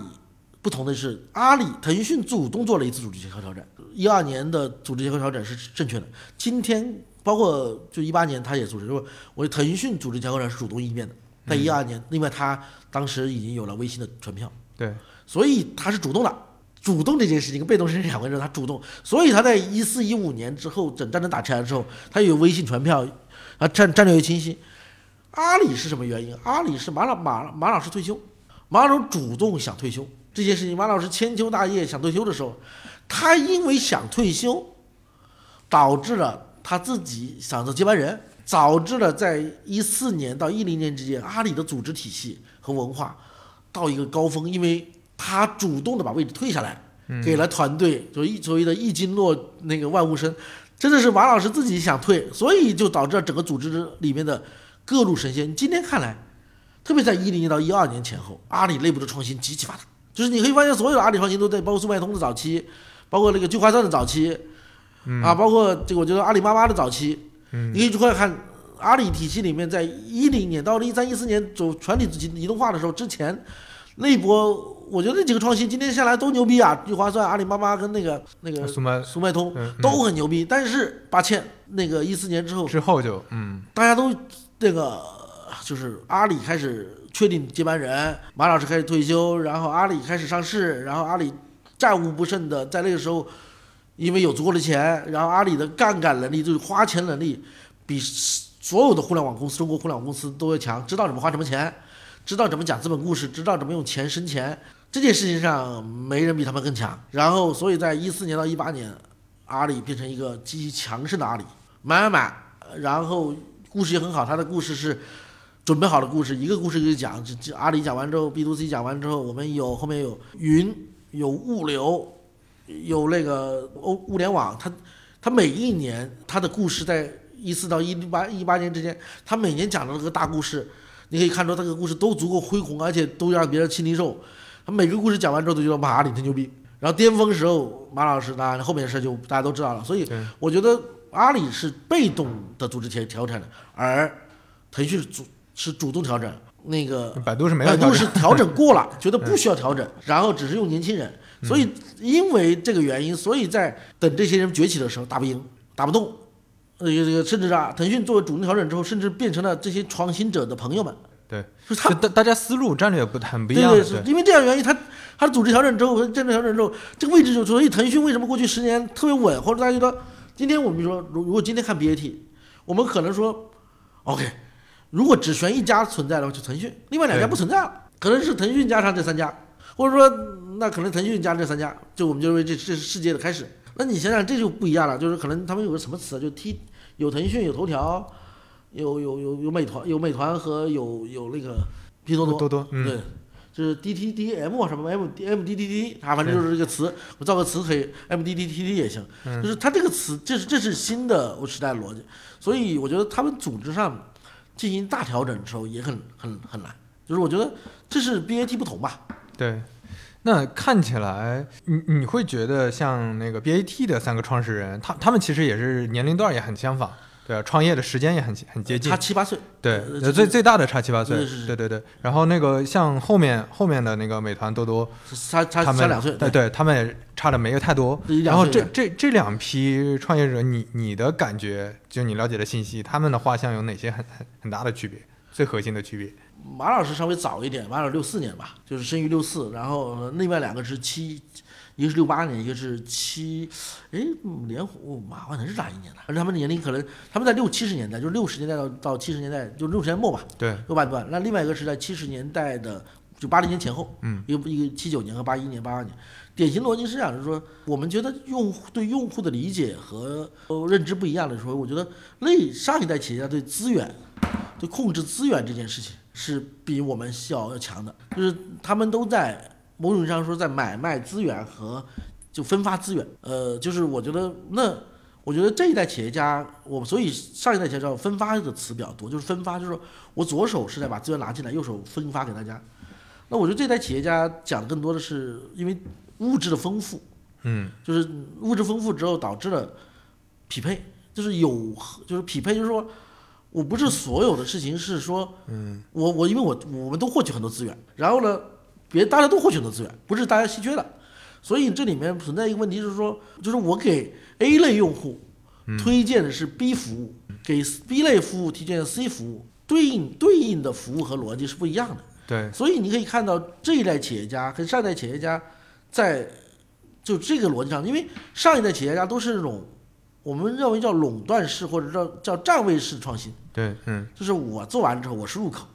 不同的是，阿里、腾讯主动做了一次组织结构调整，一二年的组织结构调整是正确的。今天包括就一八年，他也组织，就是我腾讯组织结构调整是主动应变的，在一二年，另外他当时已经有了微信的传票，对，所以他是主动的。主动这件事情跟被动是两回事，他主动，所以他在一四一五年之后，整战争打起来之后，他有微信传票，啊战战略清晰。阿里是什么原因？阿里是马老马马老师退休，马老师主动想退休这件事情，马老师千秋大业想退休的时候，他因为想退休，导致了他自己想做接班人，导致了在一四年到一零年之间，阿里的组织体系和文化到一个高峰，因为他主动的把位置退下来，给了团队，就一所谓的一经落那个万物生，真的是马老师自己想退，所以就导致了整个组织里面的各路神仙。今天看来，特别在一零年到一二年前后，阿里内部的创新极其发达，就是你可以发现所有的阿里创新都在，包括速卖通的早期，包括那个聚划算的早期，啊，包括这个我觉得阿里巴巴的早期，你可以去看看阿里体系里面，在一零年到一三一四年走全体移动化的时候之前，那一波我觉得那几个创新今天下来都牛逼啊，聚划算、阿里巴巴跟那个那个速卖速卖通都很牛逼，但是八千，那个一四年之后，之后就嗯。大家都那个就是阿里开始确定接班人，马老师开始退休，然后阿里开始上市，然后阿里战无不胜的在那个时候，因为有足够的钱，然后阿里的杠杆能力就是花钱能力比所有的互联网公司、中国互联网公司都要强，知道怎么花什么钱，知道怎么讲资本故事，知道怎么用钱生钱，这件事情上没人比他们更强。然后，所以在一四年到一八年，阿里变成一个极其强盛的阿里，买买买，然后故事也很好，他的故事是准备好的故事，一个故事一个讲。这这阿里讲完之后，B to C 讲完之后，我们有后面有云，有物流，有那个欧物联网，它它每一年它的故事在一四到一八一八年之间，他每年讲的这个大故事，你可以看出他个故事都足够恢宏，而且都让别人心领受。他每个故事讲完之后都觉得马阿里真牛逼。然后巅峰时候，马老师当然后面的事就大家都知道了。所以我觉得阿里是被动的组织调调整的，而腾讯是主是主动调整。那个百度是没有百，度是调整过了，觉得不需要调整，然后只是用年轻人。所以因为这个原因，所以在等这些人崛起的时候打不赢，打不动。呃，这个甚至啊，腾讯作为主动调整之后，甚至变成了这些创新者的朋友们。对，就是他大大家思路战略不太很不一对对，样的，是因为这样原因，他他的组织调整之后和战略调整之后，这个位置就所以腾讯为什么过去十年特别稳，或者大家觉得今天我们说，如如果今天看 BAT，我们可能说，OK，如果只选一家存在的话，就腾讯，另外两家不存在了，可能是腾讯加上这三家，或者说那可能腾讯加这三家，就我们就认为这这是世界的开始。那你想想，这就不一样了，就是可能他们有个什么词啊，就 T 有腾讯有头条，有有有有美团有美团和有有那个拼多多。多多，嗯，对，就是 D T D M 什么 M D M D D D，啊，反正就是这个词，我造个词可以 M D D T D 也行，嗯就是它这个词，这是这是新的时代逻辑，所以我觉得他们组织上进行大调整的时候也很很很难，就是我觉得这是 B A T 不同吧，对。那看起来，你你会觉得像那个 BAT 的三个创始人，他他们其实也是年龄段也很相仿，对啊，创业的时间也很很接近差，七八岁，对最最大的差七八岁是是是，对对对。然后那个像后面后面的那个美团多多，差差差两岁，对对，他们也差的没有太多。然后这这这两批创业者，你你的感觉，就你了解的信息，他们的画像有哪些很很很大的区别？最核心的区别？马老师稍微早一点，马老师六四年吧，就是生于六四，然后呃另外两个是七一个是六八年，一个是七，哎，莲湖马化腾是哪一年的？而且他们的年龄可能他们在六七十年代，就是六十年代到到七十年代，就六十年末吧，对，右半段。那另外一个是在七十年代的，就八零年前后，嗯，一个一个七九年和八一年、八二年。典型逻辑是这样，就是说，我们觉得用户对用户的理解和呃认知不一样的时候，我觉得那上一代企业家对资源、对控制资源这件事情是比我们小要强的，就是他们都在某种意义上说在买卖资源和就分发资源。呃，就是我觉得那。我觉得这一代企业家，我所以上一代企业家分发的词比较多，就是分发，就是说我左手是在把资源拿进来，右手分发给大家。那我觉得这代企业家讲的更多的是因为物质的丰富，嗯，就是物质丰富之后导致了匹配，就是有就是匹配，就是说我不是所有的事情是说，嗯，我我因为我我们都获取很多资源，然后呢，别大家都获取很多资源，不是大家稀缺的，所以这里面存在一个问题就是说，就是我给 A 类用户推荐的是 B 服务，给 B 类服务推荐 C 服务，对应对应的服务和逻辑是不一样的。对，所以你可以看到这一代企业家跟上一代企业家在就这个逻辑上，因为上一代企业家都是那种我们认为叫垄断式或者叫叫站位式创新，对，嗯，就是我做完之后我是入口，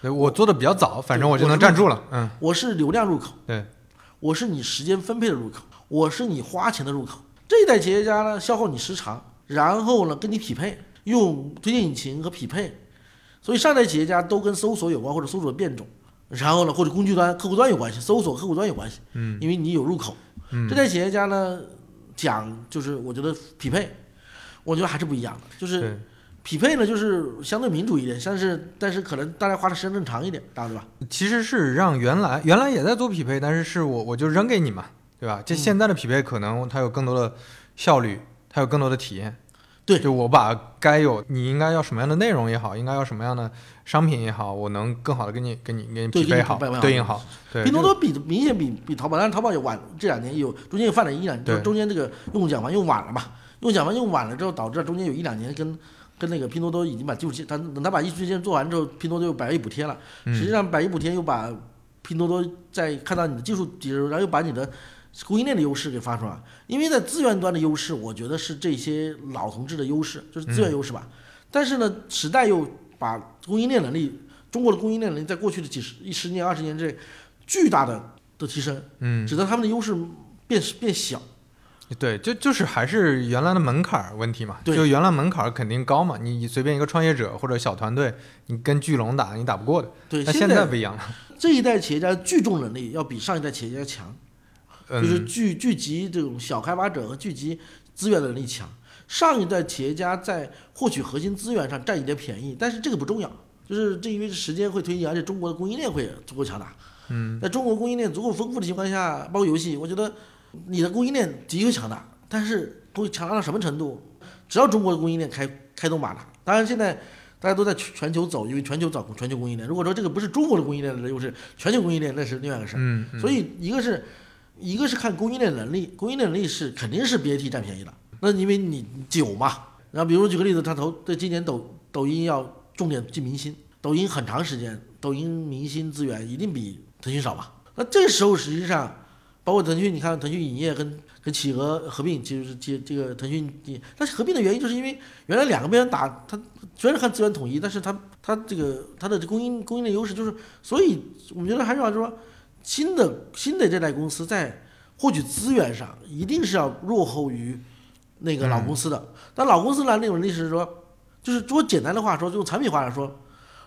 对我做的比较早，反正我就能站住了，嗯，我是流量入口，对，我是你时间分配的入口，我是你花钱的入口。这一代企业家呢，消耗你时长，然后呢跟你匹配，用推荐引擎和匹配。所以上代企业家都跟搜索有关，或者搜索的变种，然后呢或者工具端、客户端有关系，搜索客户端有关系，嗯，因为你有入口。嗯。这代企业家呢讲就是我觉得匹配，我觉得还是不一样的，就是。匹配呢就是相对民主一点，但是但是可能大家花的时间更长一点，大家对吧？其实是让原来原来也在做匹配，但是是我我就扔给你嘛，对吧？这嗯现在的匹配可能它有更多的效率，它有更多的体验。对。就我把该有你应该要什么样的内容也好，应该要什么样的商品也好，我能更好的给你给你给你对匹配好。对应好。对，拼多多比明显比比淘宝，但是淘宝也晚，这两年有中间有犯了一两，就是中间这个用户讲完用晚了嘛，用户讲完用晚了之后，导致中间有一两年跟跟那个拼多多已经把技术线，他等他把技术线做完之后，拼多多又百亿补贴了，嗯。实际上百亿补贴又把拼多多在看到你的技术底然后又把你的供应链的优势给发出来，因为在资源端的优势，我觉得是这些老同志的优势，就是资源优势吧。但是呢，时代又把供应链能力，中国的供应链能力在过去的几十、一十年、二十年之内，巨大的的提升，嗯，使得他们的优势变变小。对，就就是还是原来的门槛儿问题嘛，就原来门槛儿肯定高嘛，你随便一个创业者或者小团队，你跟巨龙打你打不过的。对，那现在在不一样了，这一代企业家聚众能力要比上一代企业家强，就是嗯，聚聚集这种小开发者和聚集资源的能力强。上一代企业家在获取核心资源上占一点便宜，但是这个不重要，就是这因为时间会推移，而且中国的供应链会足够强大。嗯，在中国供应链足够丰富的情况下，包括游戏，我觉得你的供应链的确强大，但是会强大到什么程度？只要中国的供应链开开动马达，当然现在大家都在全全球走，因为全球找全球供应链。如果说这个不是中国的供应链的优势，全球供应链那是另外一个事儿。嗯，嗯所以一个是一个是看供应链能力，供应链能力是肯定是 BAT 占便宜的。那因为你久嘛，然后比如举个例子，他投对今年抖抖音要重点进明星，抖音很长时间，抖音明星资源一定比腾讯少吧？那这时候实际上，包括腾讯，你看腾讯影业跟跟企鹅合并，其实是接这个腾讯，但是合并的原因就是因为原来两个边打，它虽然看资源统一，但是它它这个它的供应供应链优势就是，所以我们觉得还是要说，新的新的这代公司在获取资源上一定是要落后于那个老公司的。但老公司呢，那种历史是说，就是说简单的话说，用产品化来说，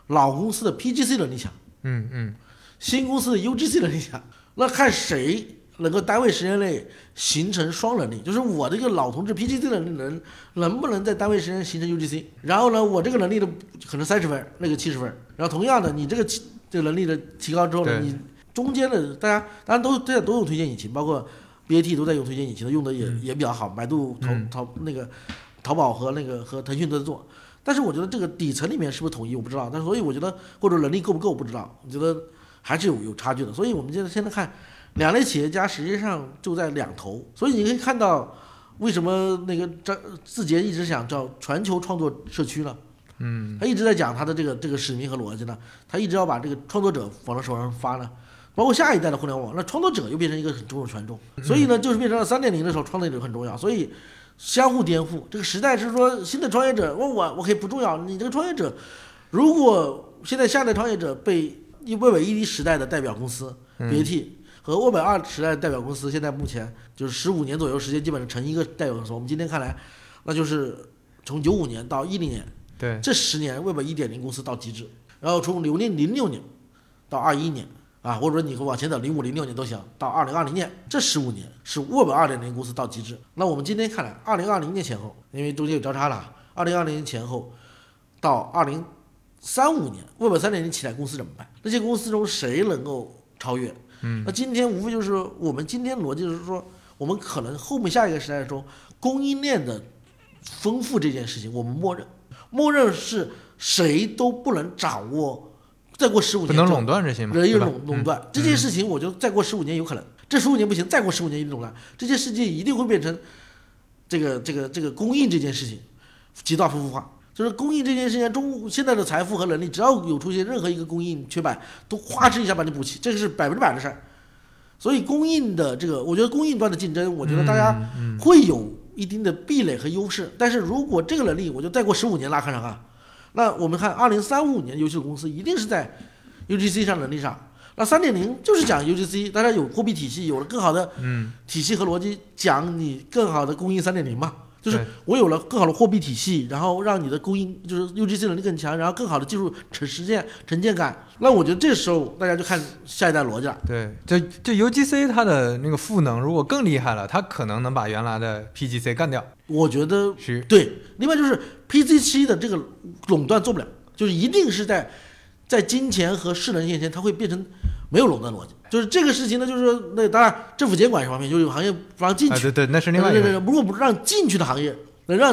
老公司的 PGC 能力强。嗯嗯，新公司的 UGC 能力强，那看谁能够单位时间内形成双能力，就是我这个老同志 PGC 的能能不能在单位时间形成 UGC，然后呢，我这个能力的可能三十分，那个七十分，然后同样的，你这个这个能力的提高之后呢，你中间的大家当然都都在都用推荐引擎，包括 BAT 都在用推荐引擎，用的也、也比较好，百度、淘嗯淘那个淘宝和那个和腾讯都在做。但是我觉得这个底层里面是不是统一，我不知道。但是所以我觉得或者能力够不够，我不知道。我觉得还是有有差距的。所以我们现在现在看，两类企业家实际上就在两头。所以你可以看到，为什么那个张字节一直想叫全球创作社区呢？嗯，他一直在讲他的这个这个使命和逻辑呢，他一直要把这个创作者往他手上发呢。包括下一代的互联网，那创作者又变成一个很重要的权重。所以呢，就是变成了三点零的时候，创作者很重要。所以相互颠覆，这个时代是说新的创业者，我我我可以不重要，你这个创业者，如果现在下一代创业者被魏伟一时代的代表公司别替。和沃本二时代的代表公司，现在目前就是十五年左右时间，基本上成一个代表公司。我们今天看来，那就是从九五年到一零年，对，这十年沃本一点零公司到极致，然后从零零零六年到二一年啊，或者说你往前走零五零六年都行，到二零二零年这十五年是沃本二点零公司到极致。那我们今天看来，二零二零年前后，因为中间有交叉了，二零二零年前后到二零三五年，沃本三点零起来公司怎么办？那些公司中谁能够超越？嗯，那今天无非就是我们今天逻辑就是说，我们可能后面下一个时代中供应链的丰富这件事情，我们默认，默认是谁都不能掌握。再过十五年不能垄断这些吗？人有垄垄断这件事情，我觉得再过十五年有可能。这十五年不行，再过十五年一定垄断。这件事情一定会变成这个这个这个供应这件事情极大丰富化。就是供应这件事情，中现在的财富和能力，只要有出现任何一个供应缺板，都哗哧一下把你补齐，这个是百分之百的事儿。所以供应的这个，我觉得供应端的竞争，我觉得大家会有一定的壁垒和优势。但是如果这个能力，我就再过十五年拉开上啊，那我们看二零三五年优秀公司一定是在 UGC 上能力上。那三点零就是讲 UGC，大家有货币体系，有了更好的体系和逻辑，讲你更好的供应三点零嘛。就是我有了更好的货币体系，然后让你的供应就是 UGC 能力更强，然后更好的技术成实现沉淀感。那我觉得这时候大家就看下一代逻辑了。对，就就 UGC 它的那个赋能如果更厉害了，它可能能把原来的 PGC 干掉。我觉得是对。另外就是七的这个垄断做不了，就是一定是在在金钱和势能面前，它会变成没有垄断逻辑。就是这个事情呢，就是说，那当然政府监管是方面，就是有行业不让进去，对对，那是另外一个。如果不让进去的行业，能让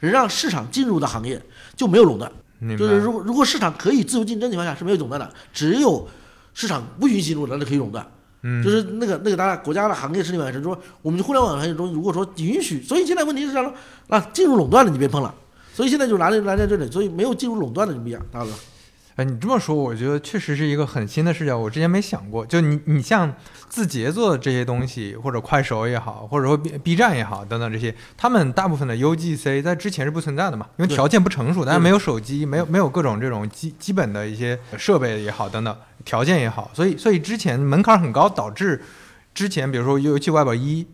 能让市场进入的行业就没有垄断。就是如果如果市场可以自由竞争情况下是没有垄断的，只有市场不允许垄断，那可以垄断。嗯，就是那个那个当然国家的行业势力本身说，我们互联网行业中如果说允许，所以现在问题是这样啊，进入垄断的你别碰了。所以现在就拿在拿在这里，所以没有进入垄断的就不一样，大哥。哎，你这么说，我觉得确实是一个很新的视角，我之前没想过。就你，你像字节做的这些东西，或者快手也好，或者说 B B 站也好，等等这些，他们大部分的 UGC 在之前是不存在的嘛，因为条件不成熟，大家没有手机，没有没有各种这种基基本的一些设备也好，等等条件也好，所以所以之前门槛很高，导致之前比如说尤其外边一。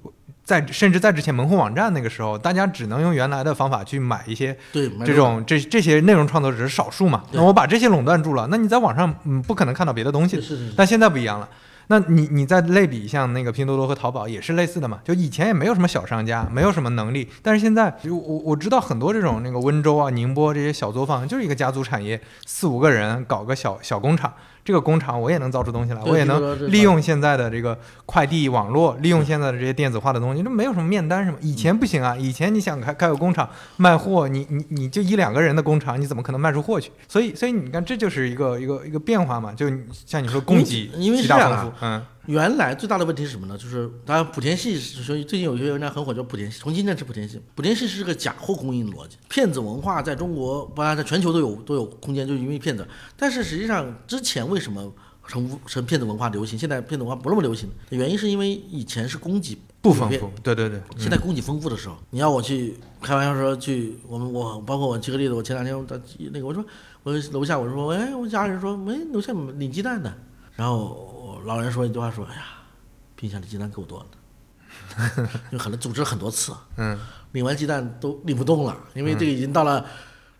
在甚至在之前门户网站那个时候，大家只能用原来的方法去买一些这种这这些内容创作者是少数嘛？那我把这些垄断住了，那你在网上嗯不可能看到别的东西。但现在不一样了，那你你再类比像那个拼多多和淘宝也是类似的嘛？就以前也没有什么小商家，没有什么能力，但是现在我我知道很多这种那个温州啊、宁波这些小作坊就是一个家族产业，四五个人搞个小小工厂。这个工厂我也能造出东西来，我也能利用现在的这个快递网络，利用现在的这些电子化的东西，这没有什么面单什么。以前不行啊，以前你想开开个工厂卖货，你你你就一两个人的工厂，你怎么可能卖出货去？所以所以你看，这就是一个一个一个变化嘛。就像你说供给极大丰富，嗯。原来最大的问题是什么呢？就是当然莆田系，所以最近有一些文章很火，叫莆田系，重庆镇是莆田系。莆田系是个假货供应逻辑，骗子文化在中国，不然在全球都有都有空间，就是因为骗子。但是实际上之前为什么成成骗子文化流行，现在骗子文化不那么流行？原因是因为以前是供给不丰富，对对对。现在供给丰富的时候，你要我去开玩笑说去，我们我包括我举个例子，我前两天到那个我说我楼下我说哎，我家人说没楼下领鸡蛋的，然后。老人说一句话说：“哎呀，冰箱里鸡蛋够多的，就可能组织了很多次，嗯，领完鸡蛋都领不动了，因为这个已经到了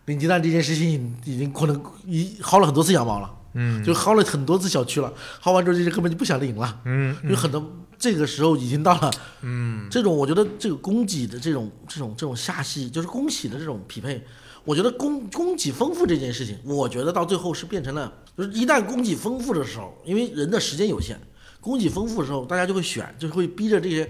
领鸡蛋这件事情已经可能已薅了很多次羊毛了，嗯，就薅了很多次小区了，薅完之后这些根本就不想领了，嗯，因为很多这个时候已经到了，嗯，这种我觉得这个供给的这种这种这种下系就是供给的这种匹配。”我觉得供供给丰富这件事情，我觉得到最后是变成了，就是一旦供给丰富的时候，因为人的时间有限，供给丰富的时候，大家就会选，就会逼着这些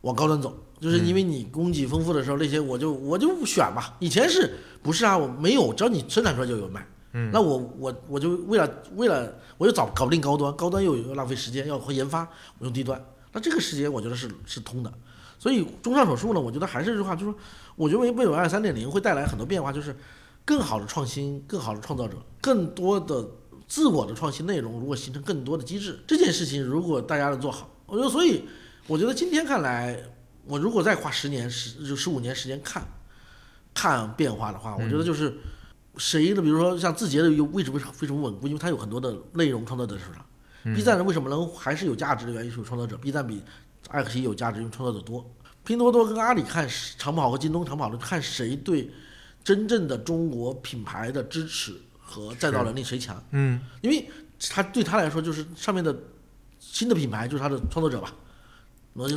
往高端走，就是因为你供给丰富的时候，那些我就我就选吧。以前是不是啊？我没有，只要你生产出来就有卖。嗯，那我我我就为了为了我又找搞不定高端，高端又又浪费时间，要研发，我用低端。那这个时间我觉得是是通的。所以综上所述呢，我觉得还是这句话，就是说。我觉得未来三点零会带来很多变化，就是更好的创新、更好的创造者、更多的自我的创新内容，如果形成更多的机制，这件事情如果大家能做好，我觉得，所以我觉得今天看来，我如果再花十年十就十五年时间看，看变化的话，我觉得就是谁的，比如说像字节的有为什么为什么稳固，因为它有很多的内容创作者手上。B 站为什么能还是有价值的原因是有创作者，B 站比爱奇艺有价值，因为创作者多。拼多多跟阿里看长跑和京东长跑的看谁对真正的中国品牌的支持和再造能力谁强。嗯，因为他对他来说就是上面的新的品牌就是他的创作者吧，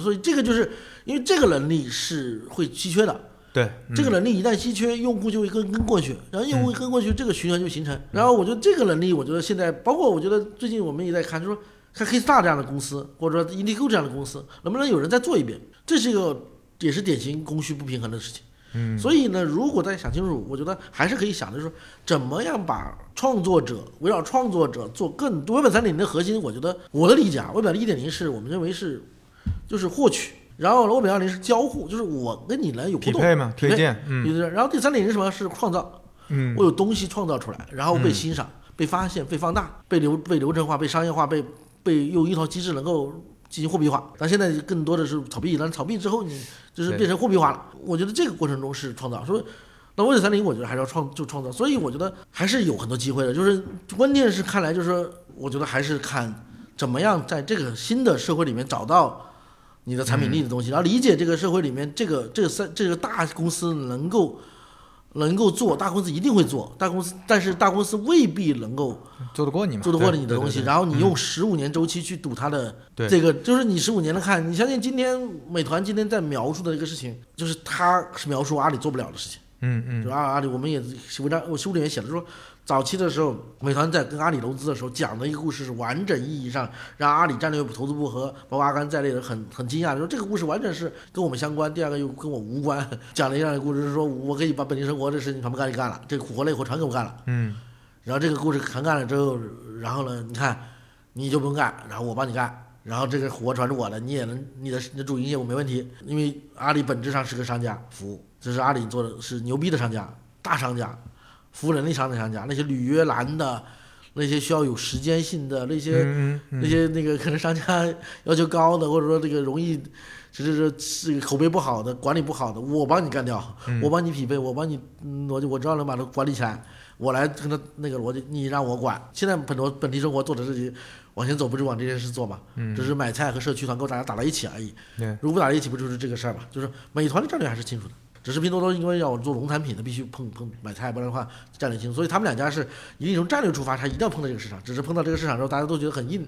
所以这个就是因为这个能力是会稀缺的。对，这个能力一旦稀缺，用户就会跟跟过去，然后用户跟过去，这个循环就形成。然后我觉得这个能力，我觉得现在包括我觉得最近我们也在看，就说看黑 star 这样的公司，或者说 Indigo 这样的公司，能不能有人再做一遍？这是一个也是典型供需不平衡的事情。嗯，所以呢，如果大家想清楚，我觉得还是可以想的，就是说怎么样把创作者围绕创作者做更多。微本三点零的核心，我觉得我的理解啊，微本一点零是我们认为是就是获取。然后罗本二零是交互，就是我跟你来有互动，匹配嘛，推荐，嗯。然后第三点是什么？是创造，嗯，我有东西创造出来，然后被欣赏、被发现、被放大、被流、被流程化、被商业化、被被用一套机制能够进行货币化。但现在更多的是炒币，但炒币之后你就是变成货币化了。我觉得这个过程中是创造，所以那 Web 三零我觉得还是要创就创造，所以我觉得还是有很多机会的。就是关键是看来就是说，我觉得还是看怎么样在这个新的社会里面找到。你的产品力的东西，然后理解这个社会里面这个这个三这个大公司能够能够做，大公司一定会做，大公司但是大公司未必能够做得过你，做得过你的东西。然后你用十五年周期去赌它的这个，就是你十五年的看，你相信今天美团今天在描述的这个事情，就是他是描述阿里做不了的事情。嗯嗯，就阿阿里，我们也文章我书里面写的说。早期的时候，美团在跟阿里融资的时候讲的一个故事，是完整意义上让阿里战略部、投资部和包括阿甘在内的很 很惊讶，说这个故事完全是跟我们相关。第二个又跟我无关，讲了一样的故事，是说我可以把本地生活这事情全部干你干了，这个苦活累活全给我干了。嗯。然后这个故事全干了之后，然后呢，你看你就不用干，然后我帮你干，然后这个活全是我了，你也能你的你的主营业务没问题，因为阿里本质上是个商家服务，这是阿里做的是牛逼的商家，大商家。服务能力强的商家，那些履约难的，那些需要有时间性的，那些那些那个可能商家要求高的，或者说这个容易，就是是口碑不好的、管理不好的，我帮你干掉，我帮你匹配，我帮你逻辑，我知道能把它管理起来，我来跟他那个逻辑，你让我管。现在很多本地生活做的事情，往前走不就往这件事做嘛？只是买菜和社区团购大家打到一起而已。如果不打在一起，不就是这个事儿嘛？就是美团的战略还是清楚的。只是拼多多因为要做农产品的，必须碰碰买菜，不然的话战略性。所以他们两家是一定从战略出发，他一定要碰到这个市场。只是碰到这个市场之后，大家都觉得很硬，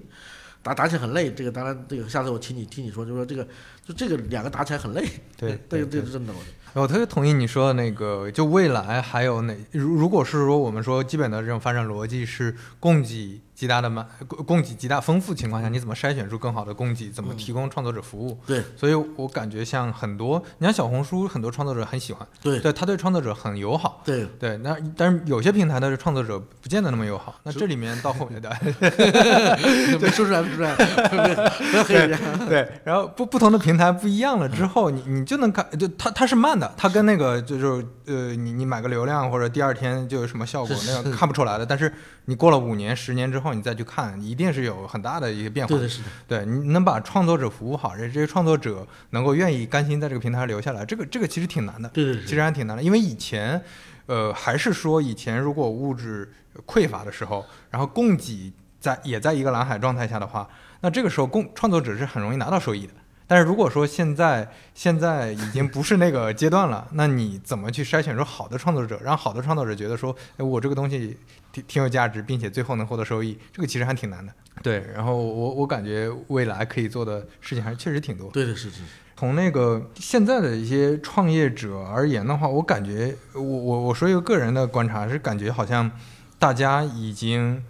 打打起来很累。这个当然，这个下次我听你听你说，就说这个就这个两个打起来很累。对对对，是真的。我特别同意你说的那个，就未来还有哪？如如果是说我们说基本的这种发展逻辑是供给。极大的满供供给极大丰富情况下，你怎么筛选出更好的供给？怎么提供创作者服务？对，所以我感觉像很多，你像小红书，很多创作者很喜欢，对，对他对创作者很友好，对对。那但是有些平台的创作者不见得那么友好。那这里面到后面的，对，说出来说出来，不要黑人。对，然后不不同的平台不一样了之后，你你就能看，就它它是慢的，它跟那个就是呃，你你买个流量或者第二天就有什么效果，那个看不出来的。但是你过了五年、十年之后。你再去看，一定是有很大的一个变化。对的，是的。对，你能把创作者服务好，这这些创作者能够愿意甘心在这个平台留下来，这个这个其实挺难的。对对，其实还挺难的，因为以前，呃，还是说以前如果物质匮乏的时候，然后供给在也在一个蓝海状态下的话，那这个时候供创作者是很容易拿到收益的。但是如果说现在现在已经不是那个阶段了，那你怎么去筛选出好的创作者，让好的创作者觉得说，哎，我这个东西挺挺有价值，并且最后能获得收益，这个其实还挺难的。对，然后我我感觉未来可以做的事情还确实挺多。对的，是是。从那个现在的一些创业者而言的话，我感觉我我我说一个个人的观察是，感觉好像大家已经。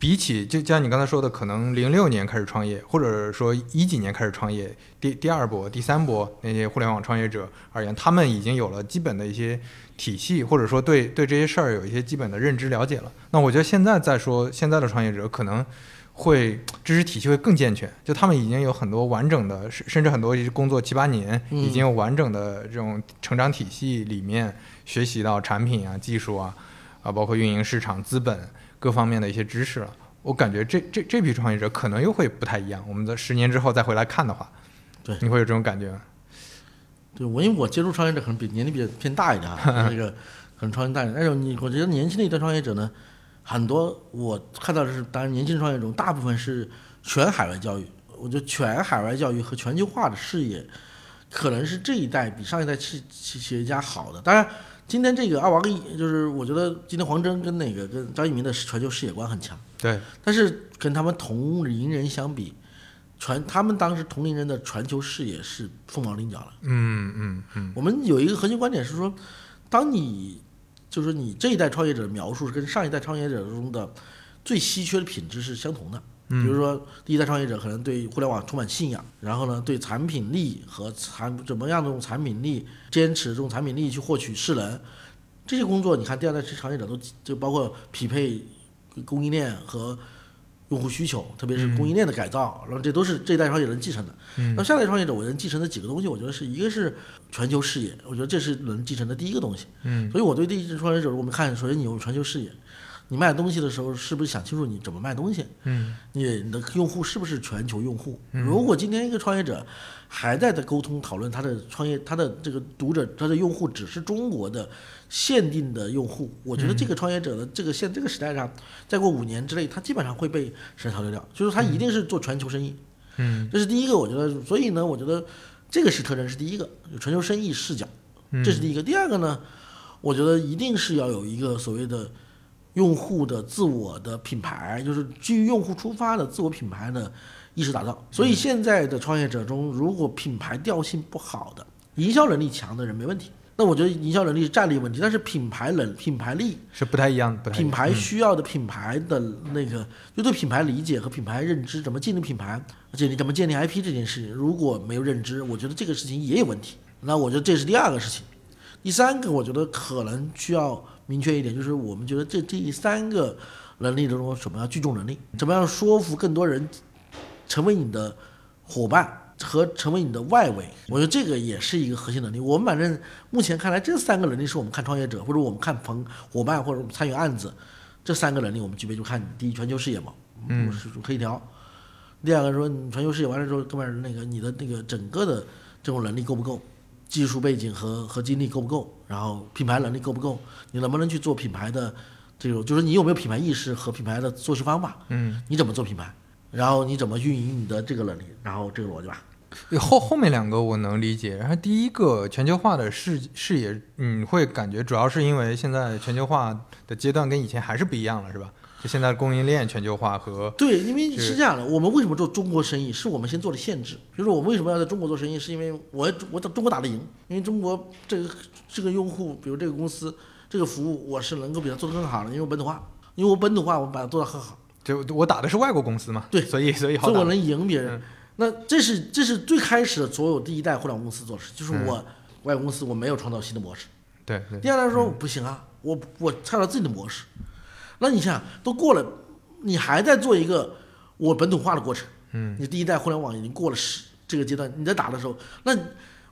比起就像你刚才说的，可能零六年开始创业，或者说一几年开始创业，第第二波、第三波那些互联网创业者而言，他们已经有了基本的一些体系，或者说对对这些事儿有一些基本的认知了解了。那我觉得现在再说现在的创业者，可能会知识体系会更健全，就他们已经有很多完整的，甚甚至很多工作七八年，已经有完整的这种成长体系里面学习到产品啊、技术啊，啊，包括运营市场、资本。各方面的一些知识了，我感觉这这这批创业者可能又会不太一样。我们在十年之后再回来看的话，对你会有这种感觉吗？对我，因为我接触创业者可能比年龄比较偏大一点啊，那个可能创业大一点。但是你，我觉得年轻的一代创业者呢，很多我看到的是，当然年轻的创业者中，大部分是全海外教育。我觉得全海外教育和全球化的视野，可能是这一代比上一代企企企业家好的。当然，今天这个二王一，就是我觉得今天黄峥跟那个跟张一鸣的传球视野观很强。对，但是跟他们同龄人相比，传他们当时同龄人的传球视野是凤毛麟角了。嗯嗯嗯，我们有一个核心观点是说，当你就是你这一代创业者的描述是跟上一代创业者中的最稀缺的品质是相同的。比如说，第一代创业者可能对互联网充满信仰，然后呢，对产品力和产怎么样的用产品力坚持这种产品力去获取势能，这些工作，你看第二代创业者都就包括匹配供应链和用户需求，特别是供应链的改造，然后这都是这一代创业者能继承的。那下一代创业者，我能继承的几个东西，我觉得是一个是全球视野，我觉得这是能继承的第一个东西。嗯，所以我对第一代创业者，我们看，首先你有全球视野。你卖东西的时候，是不是想清楚你怎么卖东西？嗯，你你的用户是不是全球用户？如果今天一个创业者还在在沟通讨论他的创业，他的这个读者，他的用户只是中国的限定的用户，我觉得这个创业者的这个现这个时代上，再过五年之内，他基本上会被市场淘汰掉，就是他一定是做全球生意。嗯，这是第一个，我觉得，所以呢，我觉得这个是特征是第一个，有全球生意视角，这是第一个。第二个呢，我觉得一定是要有一个所谓的。用户的自我的品牌，就是基于用户出发的自我品牌的意识打造。所以现在的创业者中，如果品牌调性不好的，营销能力强的人没问题。那我觉得营销能力是战略问题，但是品牌能品牌力是不太一样的。品牌需要的品牌的那个，就对品牌理解和品牌认知，怎么建立品牌，而且你怎么建立 IP 这件事情，如果没有认知，我觉得这个事情也有问题。那我觉得这是第二个事情。第三个，我觉得可能需要。明确一点，就是我们觉得这这三个能力当中，什么样聚众能力，怎么样说服更多人成为你的伙伴和成为你的外围，我觉得这个也是一个核心能力。我们反正目前看来，这三个能力是我们看创业者或者我们看朋伙伴或者我们参与案子，这三个能力我们具备，就看你第一全球视野嘛，嗯，是黑条。第二个说你全球视野完了之后，哥们儿那个你的那个整个的这种能力够不够？技术背景和和精力够不够？然后品牌能力够不够？你能不能去做品牌的这种？就是你有没有品牌意识和品牌的做事方法？嗯，你怎么做品牌？然后你怎么运营你的这个能力？然后这个逻辑吧。后后面两个我能理解，然后第一个全球化的视视野，你，会感觉主要是因为现在全球化的阶段跟以前还是不一样了，是吧？就现在供应链全球化和对，因为是这样的，我们为什么做中国生意？是我们先做的限制，比如说我们为什么要在中国做生意？是因为我我在中国打得赢，因为中国这个这个用户，比如这个公司这个服务，我是能够比他做得更好的，因为我本土化，因为我本土化，我把它做得很好。就我打的是外国公司嘛，对，所以所以所以我能赢别人。那这是这是最开始的所有第一代互联网公司做的事，就是我外国公司我没有创造新的模式。对。第二代说不行啊，我我创造自己的模式。那你想都过了。你还在做一个我本土化的过程，嗯，你第一代互联网已经过了十这个阶段，你在打的时候，那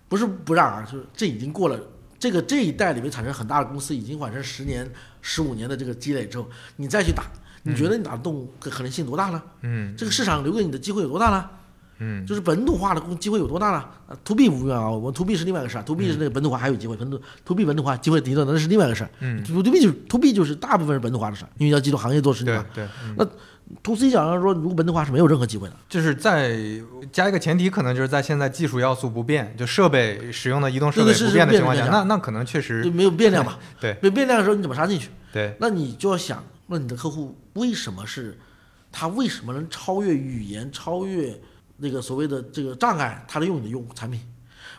不是不让啊，就是这已经过了这个这一代里面产生很大的公司，已经完成十年、十五年的这个积累之后，你再去打，你觉得你打的动可能性多大呢？嗯，这个市场留给你的机会有多大呢？嗯，就是本土化的机会有多大呢？To B 不用啊，我们 To B 是另外一个事儿，To B 是那个本土化还有机会，本土 To B 本土化机会低的那是另外一个事儿。嗯，To B 就是 To B 就是大部分是本土化的事儿，因为要记住行业做事情嘛。对对。那 To C 讲上说，如果本土化是没有任何机会的，就是在加一个前提，可能就是在现在技术要素不变，就设备使用的移动设备不变的情况下，那那可能确实就没有变量嘛。对，没变量的时候你怎么杀进去？对，那你就要想，那你的客户为什么是，他为什么能超越语言，超越？那个所谓的这个障碍，他来用你的用产品，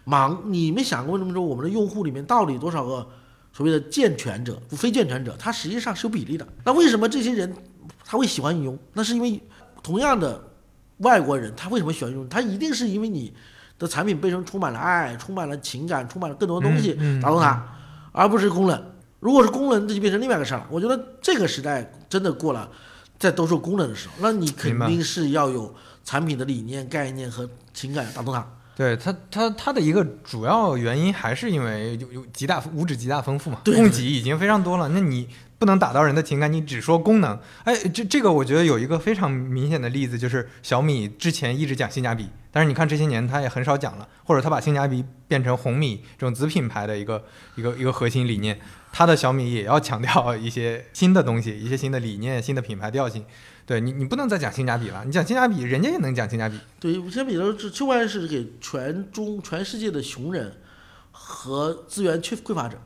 忙你没想过为什么说我们的用户里面到底多少个所谓的健全者不非健全者，他实际上是有比例的。那为什么这些人他会喜欢你用？那是因为同样的外国人，他为什么喜欢用？他一定是因为你的产品背后充满了爱，充满了情感，充满了更多的东西打动他，而不是功能。如果是功能，这就变成另外一个事儿了。我觉得这个时代真的过了，在兜售功能的时候，那你肯定是要有。产品的理念、概念和情感打动他，对他，他他的一个主要原因还是因为有有极大物质极大丰富嘛，供给已经非常多了。那你不能打到人的情感，你只说功能。哎，这这个我觉得有一个非常明显的例子，就是小米之前一直讲性价比，但是你看这些年它也很少讲了，或者它把性价比变成红米这种子品牌的一个一个一个核心理念，它的小米也要强调一些新的东西，一些新的理念、新的品牌调性。对你，你不能再讲性价比了，你讲性价比，人家也能讲性价比。对，性价比的这秋万是给全中全世界的穷人和资源缺匮乏者。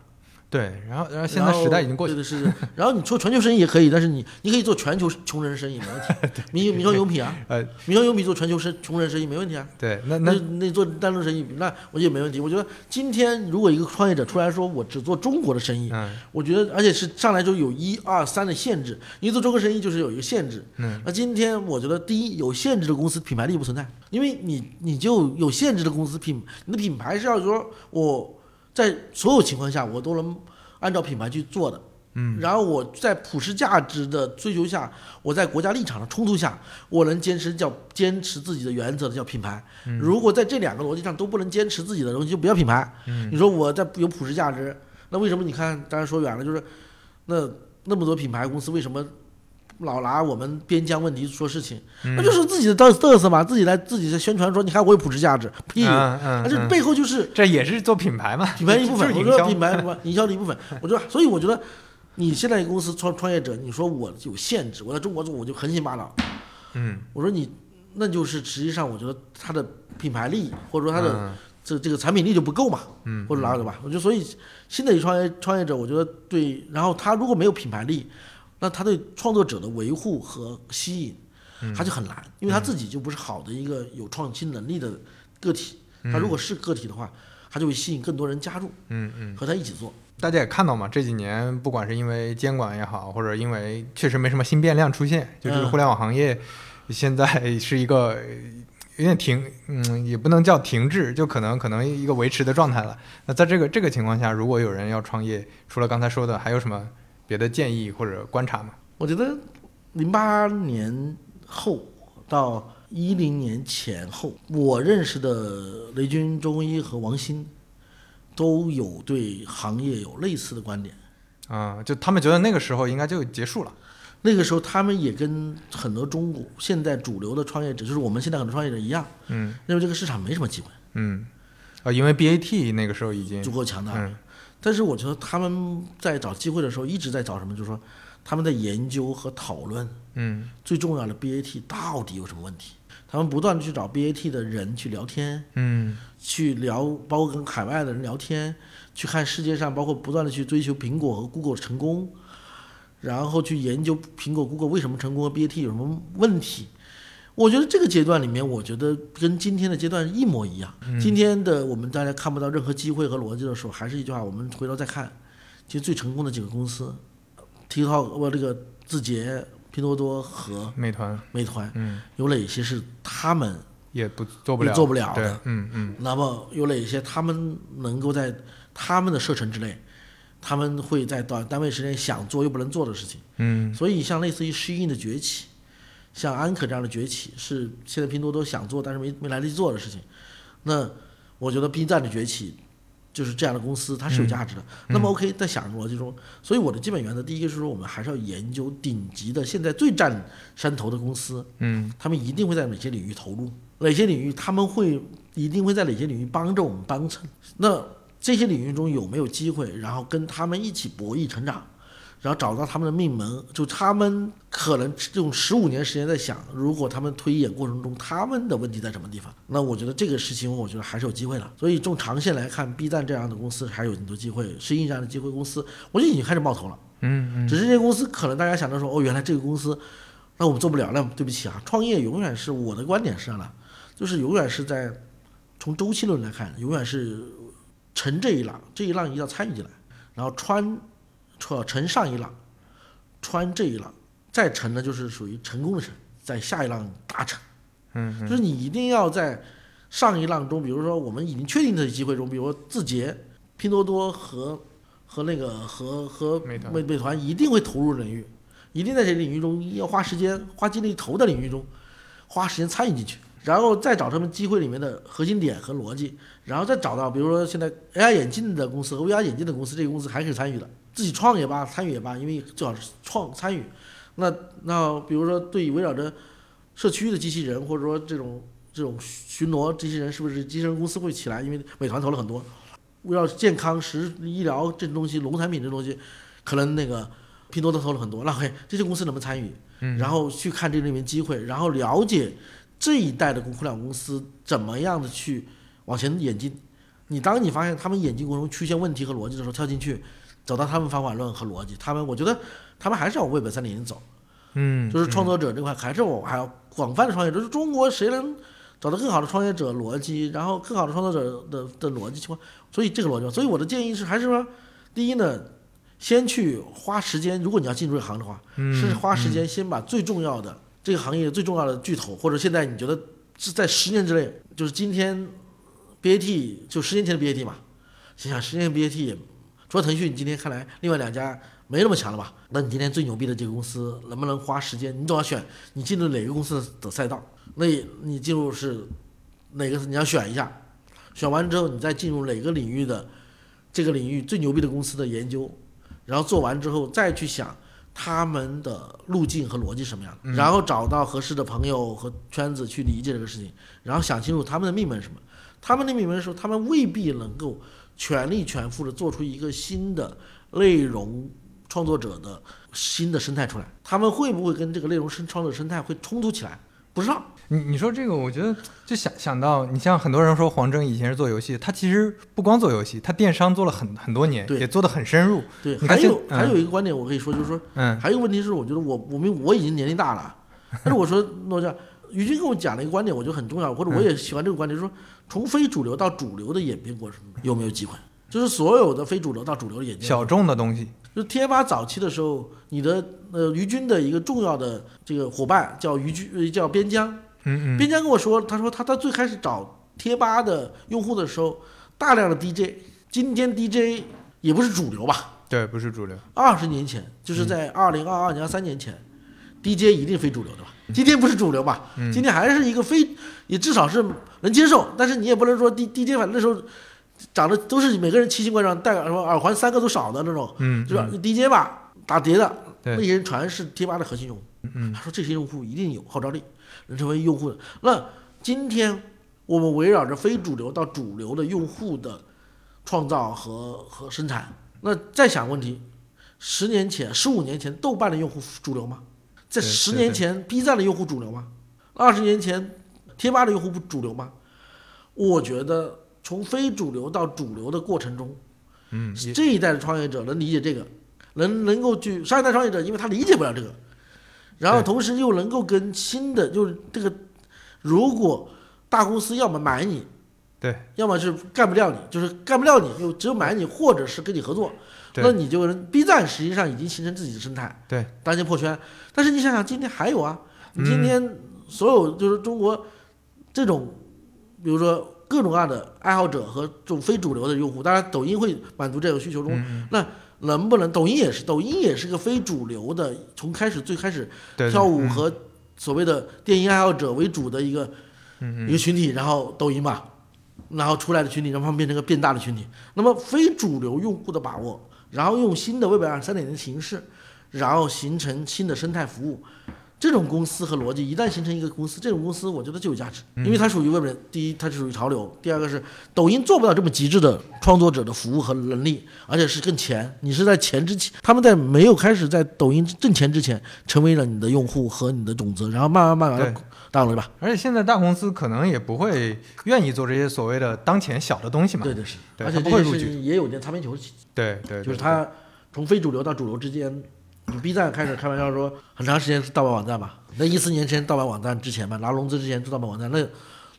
对，然后然后现在时代已经过去了，对对是。然后你做全球生意也可以，但是你你可以做全球穷人生意没问题。民民生用品啊，呃，民生用品做全球生穷人生意没问题啊。对，那那那做单独生意，那我觉得没问题。我觉得今天如果一个创业者出来说我只做中国的生意，嗯，我觉得而且是上来就有一二三的限制，你做中国生意就是有一个限制。嗯，那今天我觉得第一有限制的公司品牌力不存在，因为你你就有限制的公司品，你的品牌是要说我在所有情况下我都能。按照品牌去做的，嗯，然后我在普世价值的追求下，我在国家立场的冲突下，我能坚持叫坚持自己的原则的叫品牌。如果在这两个逻辑上都不能坚持自己的东西，就不要品牌。你说我在有普世价值，那为什么你看？当然说远了，就是那那么多品牌公司为什么？老拿我们边疆问题说事情，那就是自己的嘚嘚瑟嘛，自己来自己在宣传说，你看我有普世价值，屁，那这背后就是这也是做品牌嘛，品牌一部分，我说品牌什么营销的一部分，我觉得，所以我觉得你现在公司创创业者，你说我有限制，我在中国做我就横行霸道，嗯，我说你那就是实际上我觉得他的品牌力或者说他的这这个产品力就不够嘛，嗯，或者哪个吧，我觉得所以新的一创业创业者，我觉得对，然后他如果没有品牌力。那他对创作者的维护和吸引，他就很难，因为他自己就不是好的一个有创新能力的个体。他如果是个体的话，他就会吸引更多人加入，嗯嗯，和他一起做。大家也看到嘛，这几年不管是因为监管也好，或者因为确实没什么新变量出现，就这个互联网行业现在是一个有点停，嗯，也不能叫停滞，就可能可能一个维持的状态了。那在这个这个情况下，如果有人要创业，除了刚才说的，还有什么？别的建议或者观察吗？我觉得零八年后到一零年前后，我认识的雷军、周鸿祎和王兴都有对行业有类似的观点。啊，就他们觉得那个时候应该就结束了。那个时候，他们也跟很多中国现在主流的创业者，就是我们现在很多创业者一样，嗯，认为这个市场没什么机会。嗯，啊，因为 BAT 那个时候已经足够强大了。但是我觉得他们在找机会的时候一直在找什么？就是说他们在研究和讨论，嗯，最重要的 BAT 到底有什么问题？他们不断的去找 BAT 的人去聊天，嗯，去聊，包括跟海外的人聊天，去看世界上，包括不断的去追求苹果和 Google 的成功，然后去研究苹果、Google 为什么成功和 BAT 有什么问题。我觉得这个阶段里面，我觉得跟今天的阶段一模一样。今天的我们大家看不到任何机会和逻辑的时候，还是一句话，我们回头再看，其实最成功的几个公司，TikTok 我这个字节、拼多多和美团，美团，嗯，有哪些是他们也不做不了做不了的？嗯嗯。那么有哪些他们能够在他们的射程之内，他们会在短单位时间想做又不能做的事情？嗯。所以像类似于适应的崛起。像安可这样的崛起是现在拼多多想做但是没没来得及做的事情，那我觉得 B 站的崛起就是这样的公司它是有价值的。那么 OK，在想逻辑中，所以我的基本原则第一个是说我们还是要研究顶级的现在最占山头的公司，嗯，他们一定会在哪些领域投入，哪些领域他们会一定会在哪些领域帮着我们帮衬，那这些领域中有没有机会，然后跟他们一起博弈成长。然后找到他们的命门，就他们可能用十五年时间在想，如果他们推演过程中他们的问题在什么地方，那我觉得这个事情我觉得还是有机会的。所以从长线来看，B 站这样的公司还有很多机会，是应这样的机会公司，我就已经开始冒头了。嗯嗯。只是这些公司可能大家想着说，哦，原来这个公司，那我们做不了，那对不起啊，创业永远是我的观点是这样的，就是永远是在从周期论来看，永远是乘这一浪，这一浪一定要参与进来，然后穿。穿乘上一浪，穿这一浪，再乘呢就是属于成功的乘，在下一浪大成。嗯，就是你一定要在上一浪中，比如说我们已经确定的机会中，比如说字节、拼多多和和那个和和美美美团一定会投入领域，一定在这领域中要花时间、花精力投的领域中，花时间参与进去，然后再找他们机会里面的核心点和逻辑，然后再找到比如说现在 AI 眼镜的公司和 VR 眼镜的公司，这个公司还可以参与的。自己创也罢，参与也罢，因为最好是创参与。那那比如说对围绕着社区的机器人，或者说这种这种巡逻机器人，是不是机器人公司会起来？因为美团投了很多，围绕健康、食医疗这东西、农产品这东西，可能那个拼多多投了很多。那嘿，这些公司能不能参与？嗯，然后去看这里面机会，然后了解这一代的互联网公司怎么样的去往前演进。你当你发现他们演进过程中出现问题和逻辑的时候，跳进去，找到他们方法论和逻辑，他们我觉得他们还是要往 Web 三点零走，嗯，就是创作者这块还是我还要广泛的创业者，就是中国谁能找到更好的创业者逻辑，然后更好的创作者的的逻辑情况，所以这个逻辑，所以我的建议是还是说，第一呢，先去花时间，如果你要进入这行的话，嗯是花时间先把最重要的这个行业最重要的巨头，或者现在你觉得是在十年之内，就是今天 BAT 就十年前的 BAT 嘛，想想十年前 BAT，除了腾讯，今天看来另外两家没那么强了吧？那你今天最牛逼的这个公司能不能花时间？你总要选你进入哪个公司的赛道，那你进入是哪个你要选一下，选完之后你再进入哪个领域的这个领域最牛逼的公司的研究，然后做完之后再去想他们的路径和逻辑什么样的，然后找到合适的朋友和圈子去理解这个事情，然后想清楚他们的命门是什么。他们的命门的时候，他们未必能够全力全副的做出一个新的内容创作者的新的生态出来。他们会不会跟这个内容生创作者生态会冲突起来？不知道。你你说这个，我觉得就想想到，你像很多人说黄峥以前是做游戏，他其实不光做游戏，他电商做了很很多年，对也做得很深入。对，还有、嗯还有一个观点我可以说，就是说，嗯还有一个问题是，我觉得我我们我已经年龄大了，但是我说诺家于军跟我讲了一个观点，我觉得很重要，或者我也喜欢这个观点，就是说从非主流到主流的演变过程中有没有机会？就是所有的非主流到主流的演变，小众的东西，就是贴吧早期的时候，你的呃于军的一个重要的这个伙伴叫于军，呃叫边疆，嗯嗯，边疆跟我说，他说他在最开始找贴吧的用户的时候，大量的 DJ，今天 DJ 也不是主流吧？对，不是主流。二十年前，就是在二零二二年、二三年前，DJ 一定非主流的吧？今天不是主流吧？今天还是一个非，也至少是能接受，但是你也不能说 D DJ 反正那时候长得都是每个人奇形怪状，戴耳什么耳环三个都少的那种，嗯，是吧？DJ 吧，打碟的对那些人全是贴吧的核心用户。嗯他说这些用户一定有号召力，能成为用户的。那今天我们围绕着非主流到主流的用户的创造和和生产，那再想问题：十年前、十五年前，豆瓣的用户主流吗？在十年前，B 站的用户主流吗？二十年前，贴吧的用户不主流吗？我觉得从非主流到主流的过程中，嗯，这一代的创业者能理解这个，能能够去上一代创业者，因为他理解不了这个，然后同时又能够跟新的就是这个，如果大公司要么买你，对要么是干不掉你，就是干不掉你，就只有买你，或者是跟你合作，对那你就是 B 站实际上已经形成自己的生态，对，当先破圈。但是你想想，今天还有啊，你今嗯天所有就是中国这种，比如说各种各样的爱好者和这种非主流的用户，当然抖音会满足这种需求中，嗯那能不能抖音也是，抖音也是个非主流的，从开始最开始对跳舞嗯。和所谓的电音爱好者为主的一个嗯一个群体，然后抖音嘛，然后出来的群体，让他们变成个变大的群体。那么非主流用户的把握，然后用新的 Web 二三点零形式，然后形成新的生态服务。这种公司和逻辑一旦形成一个公司，这种公司我觉得就有价值，因为它属于外面。第一，它是属于潮流；第二个是抖音做不到这么极致的创作者的服务和能力，而且是更前。你是在前之前，他们在没有开始在抖音挣钱之前，成为了你的用户和你的种子，然后慢慢慢慢大了，对吧？而且现在大公司可能也不会愿意做这些所谓的当前小的东西嘛。对对是，对而且这它不会入局件事情也有点擦边球，对对，对就是它从非主流到主流之间，你 B 站开始开玩笑说很长时间是盗版网站吧，那一四年前盗版网站之前吧，拿融资之前做盗版网站，那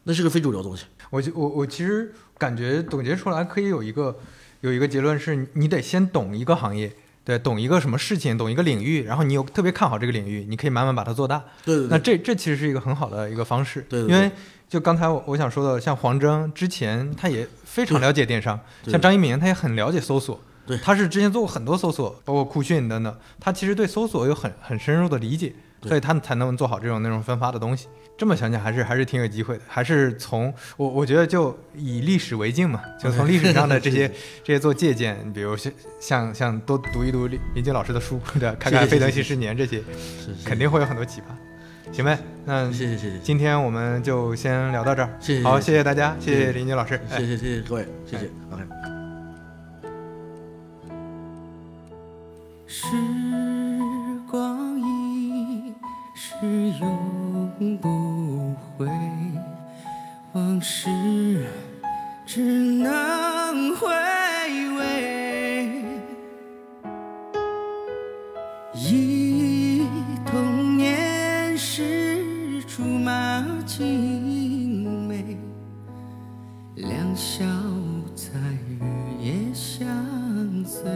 那是个非主流的东西。我就我我其实感觉总结出来可以有一个有一个结论是，你得先懂一个行业，对，懂一个什么事情，懂一个领域，然后你又特别看好这个领域，你可以慢慢把它做大。对对对，那这这其实是一个很好的一个方式，对对对因为就刚才我我想说的，像黄峥之前他也非常了解电商，像张一鸣他也很了解搜索，对他是之前做过很多搜索，包括酷讯等等，他其实对搜索有很很深入的理解。所以他才能做好这种内容分发的东西。这么想想，还是还是挺有机会的。还是从我我觉得就以历史为镜嘛，就从历史上的这些这些做借鉴，比如像像像多读一读林林静老师的书，对，看看《飞腾新十年》这些，肯定会有很多启发。行呗，那谢谢谢谢，今天我们就先聊到这儿。谢谢，好，谢谢大家，谢谢林静老师，谢谢谢谢各位，谢谢，OK。时光一逝永不回，往事只能回味。忆童年时竹马青梅，两小无猜，日夜相随。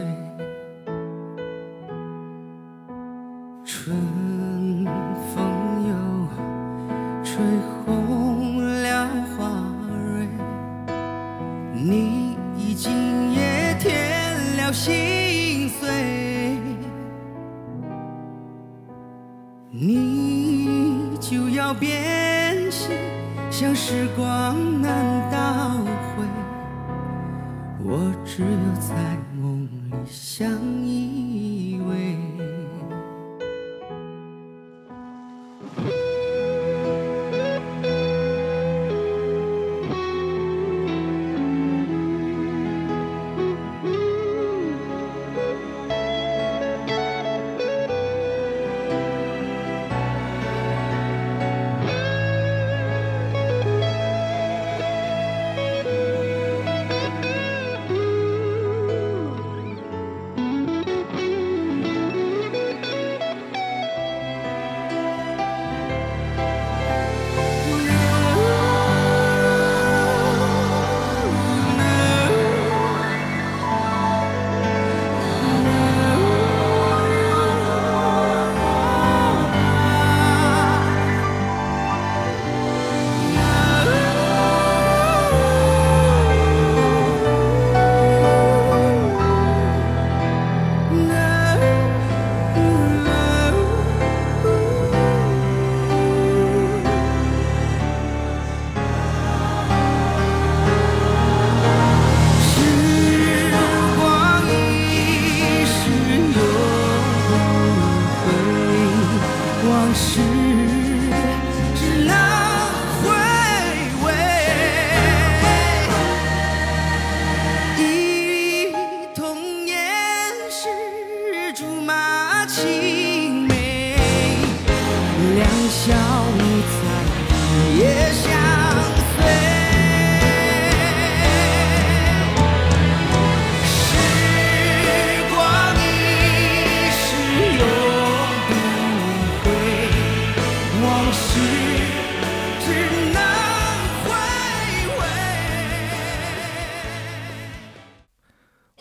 了心碎，你就要变心，像时光难倒回，我只有在梦里相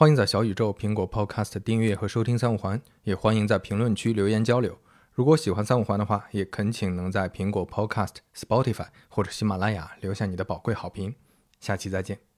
迎在小宇宙、苹果 Podcast 订阅和收听三五环，也欢迎在评论区留言交流。如果喜欢三五环的话，也恳请能在苹果 Podcast、Spotify 或者喜马拉雅留下你的宝贵好评。下期再见。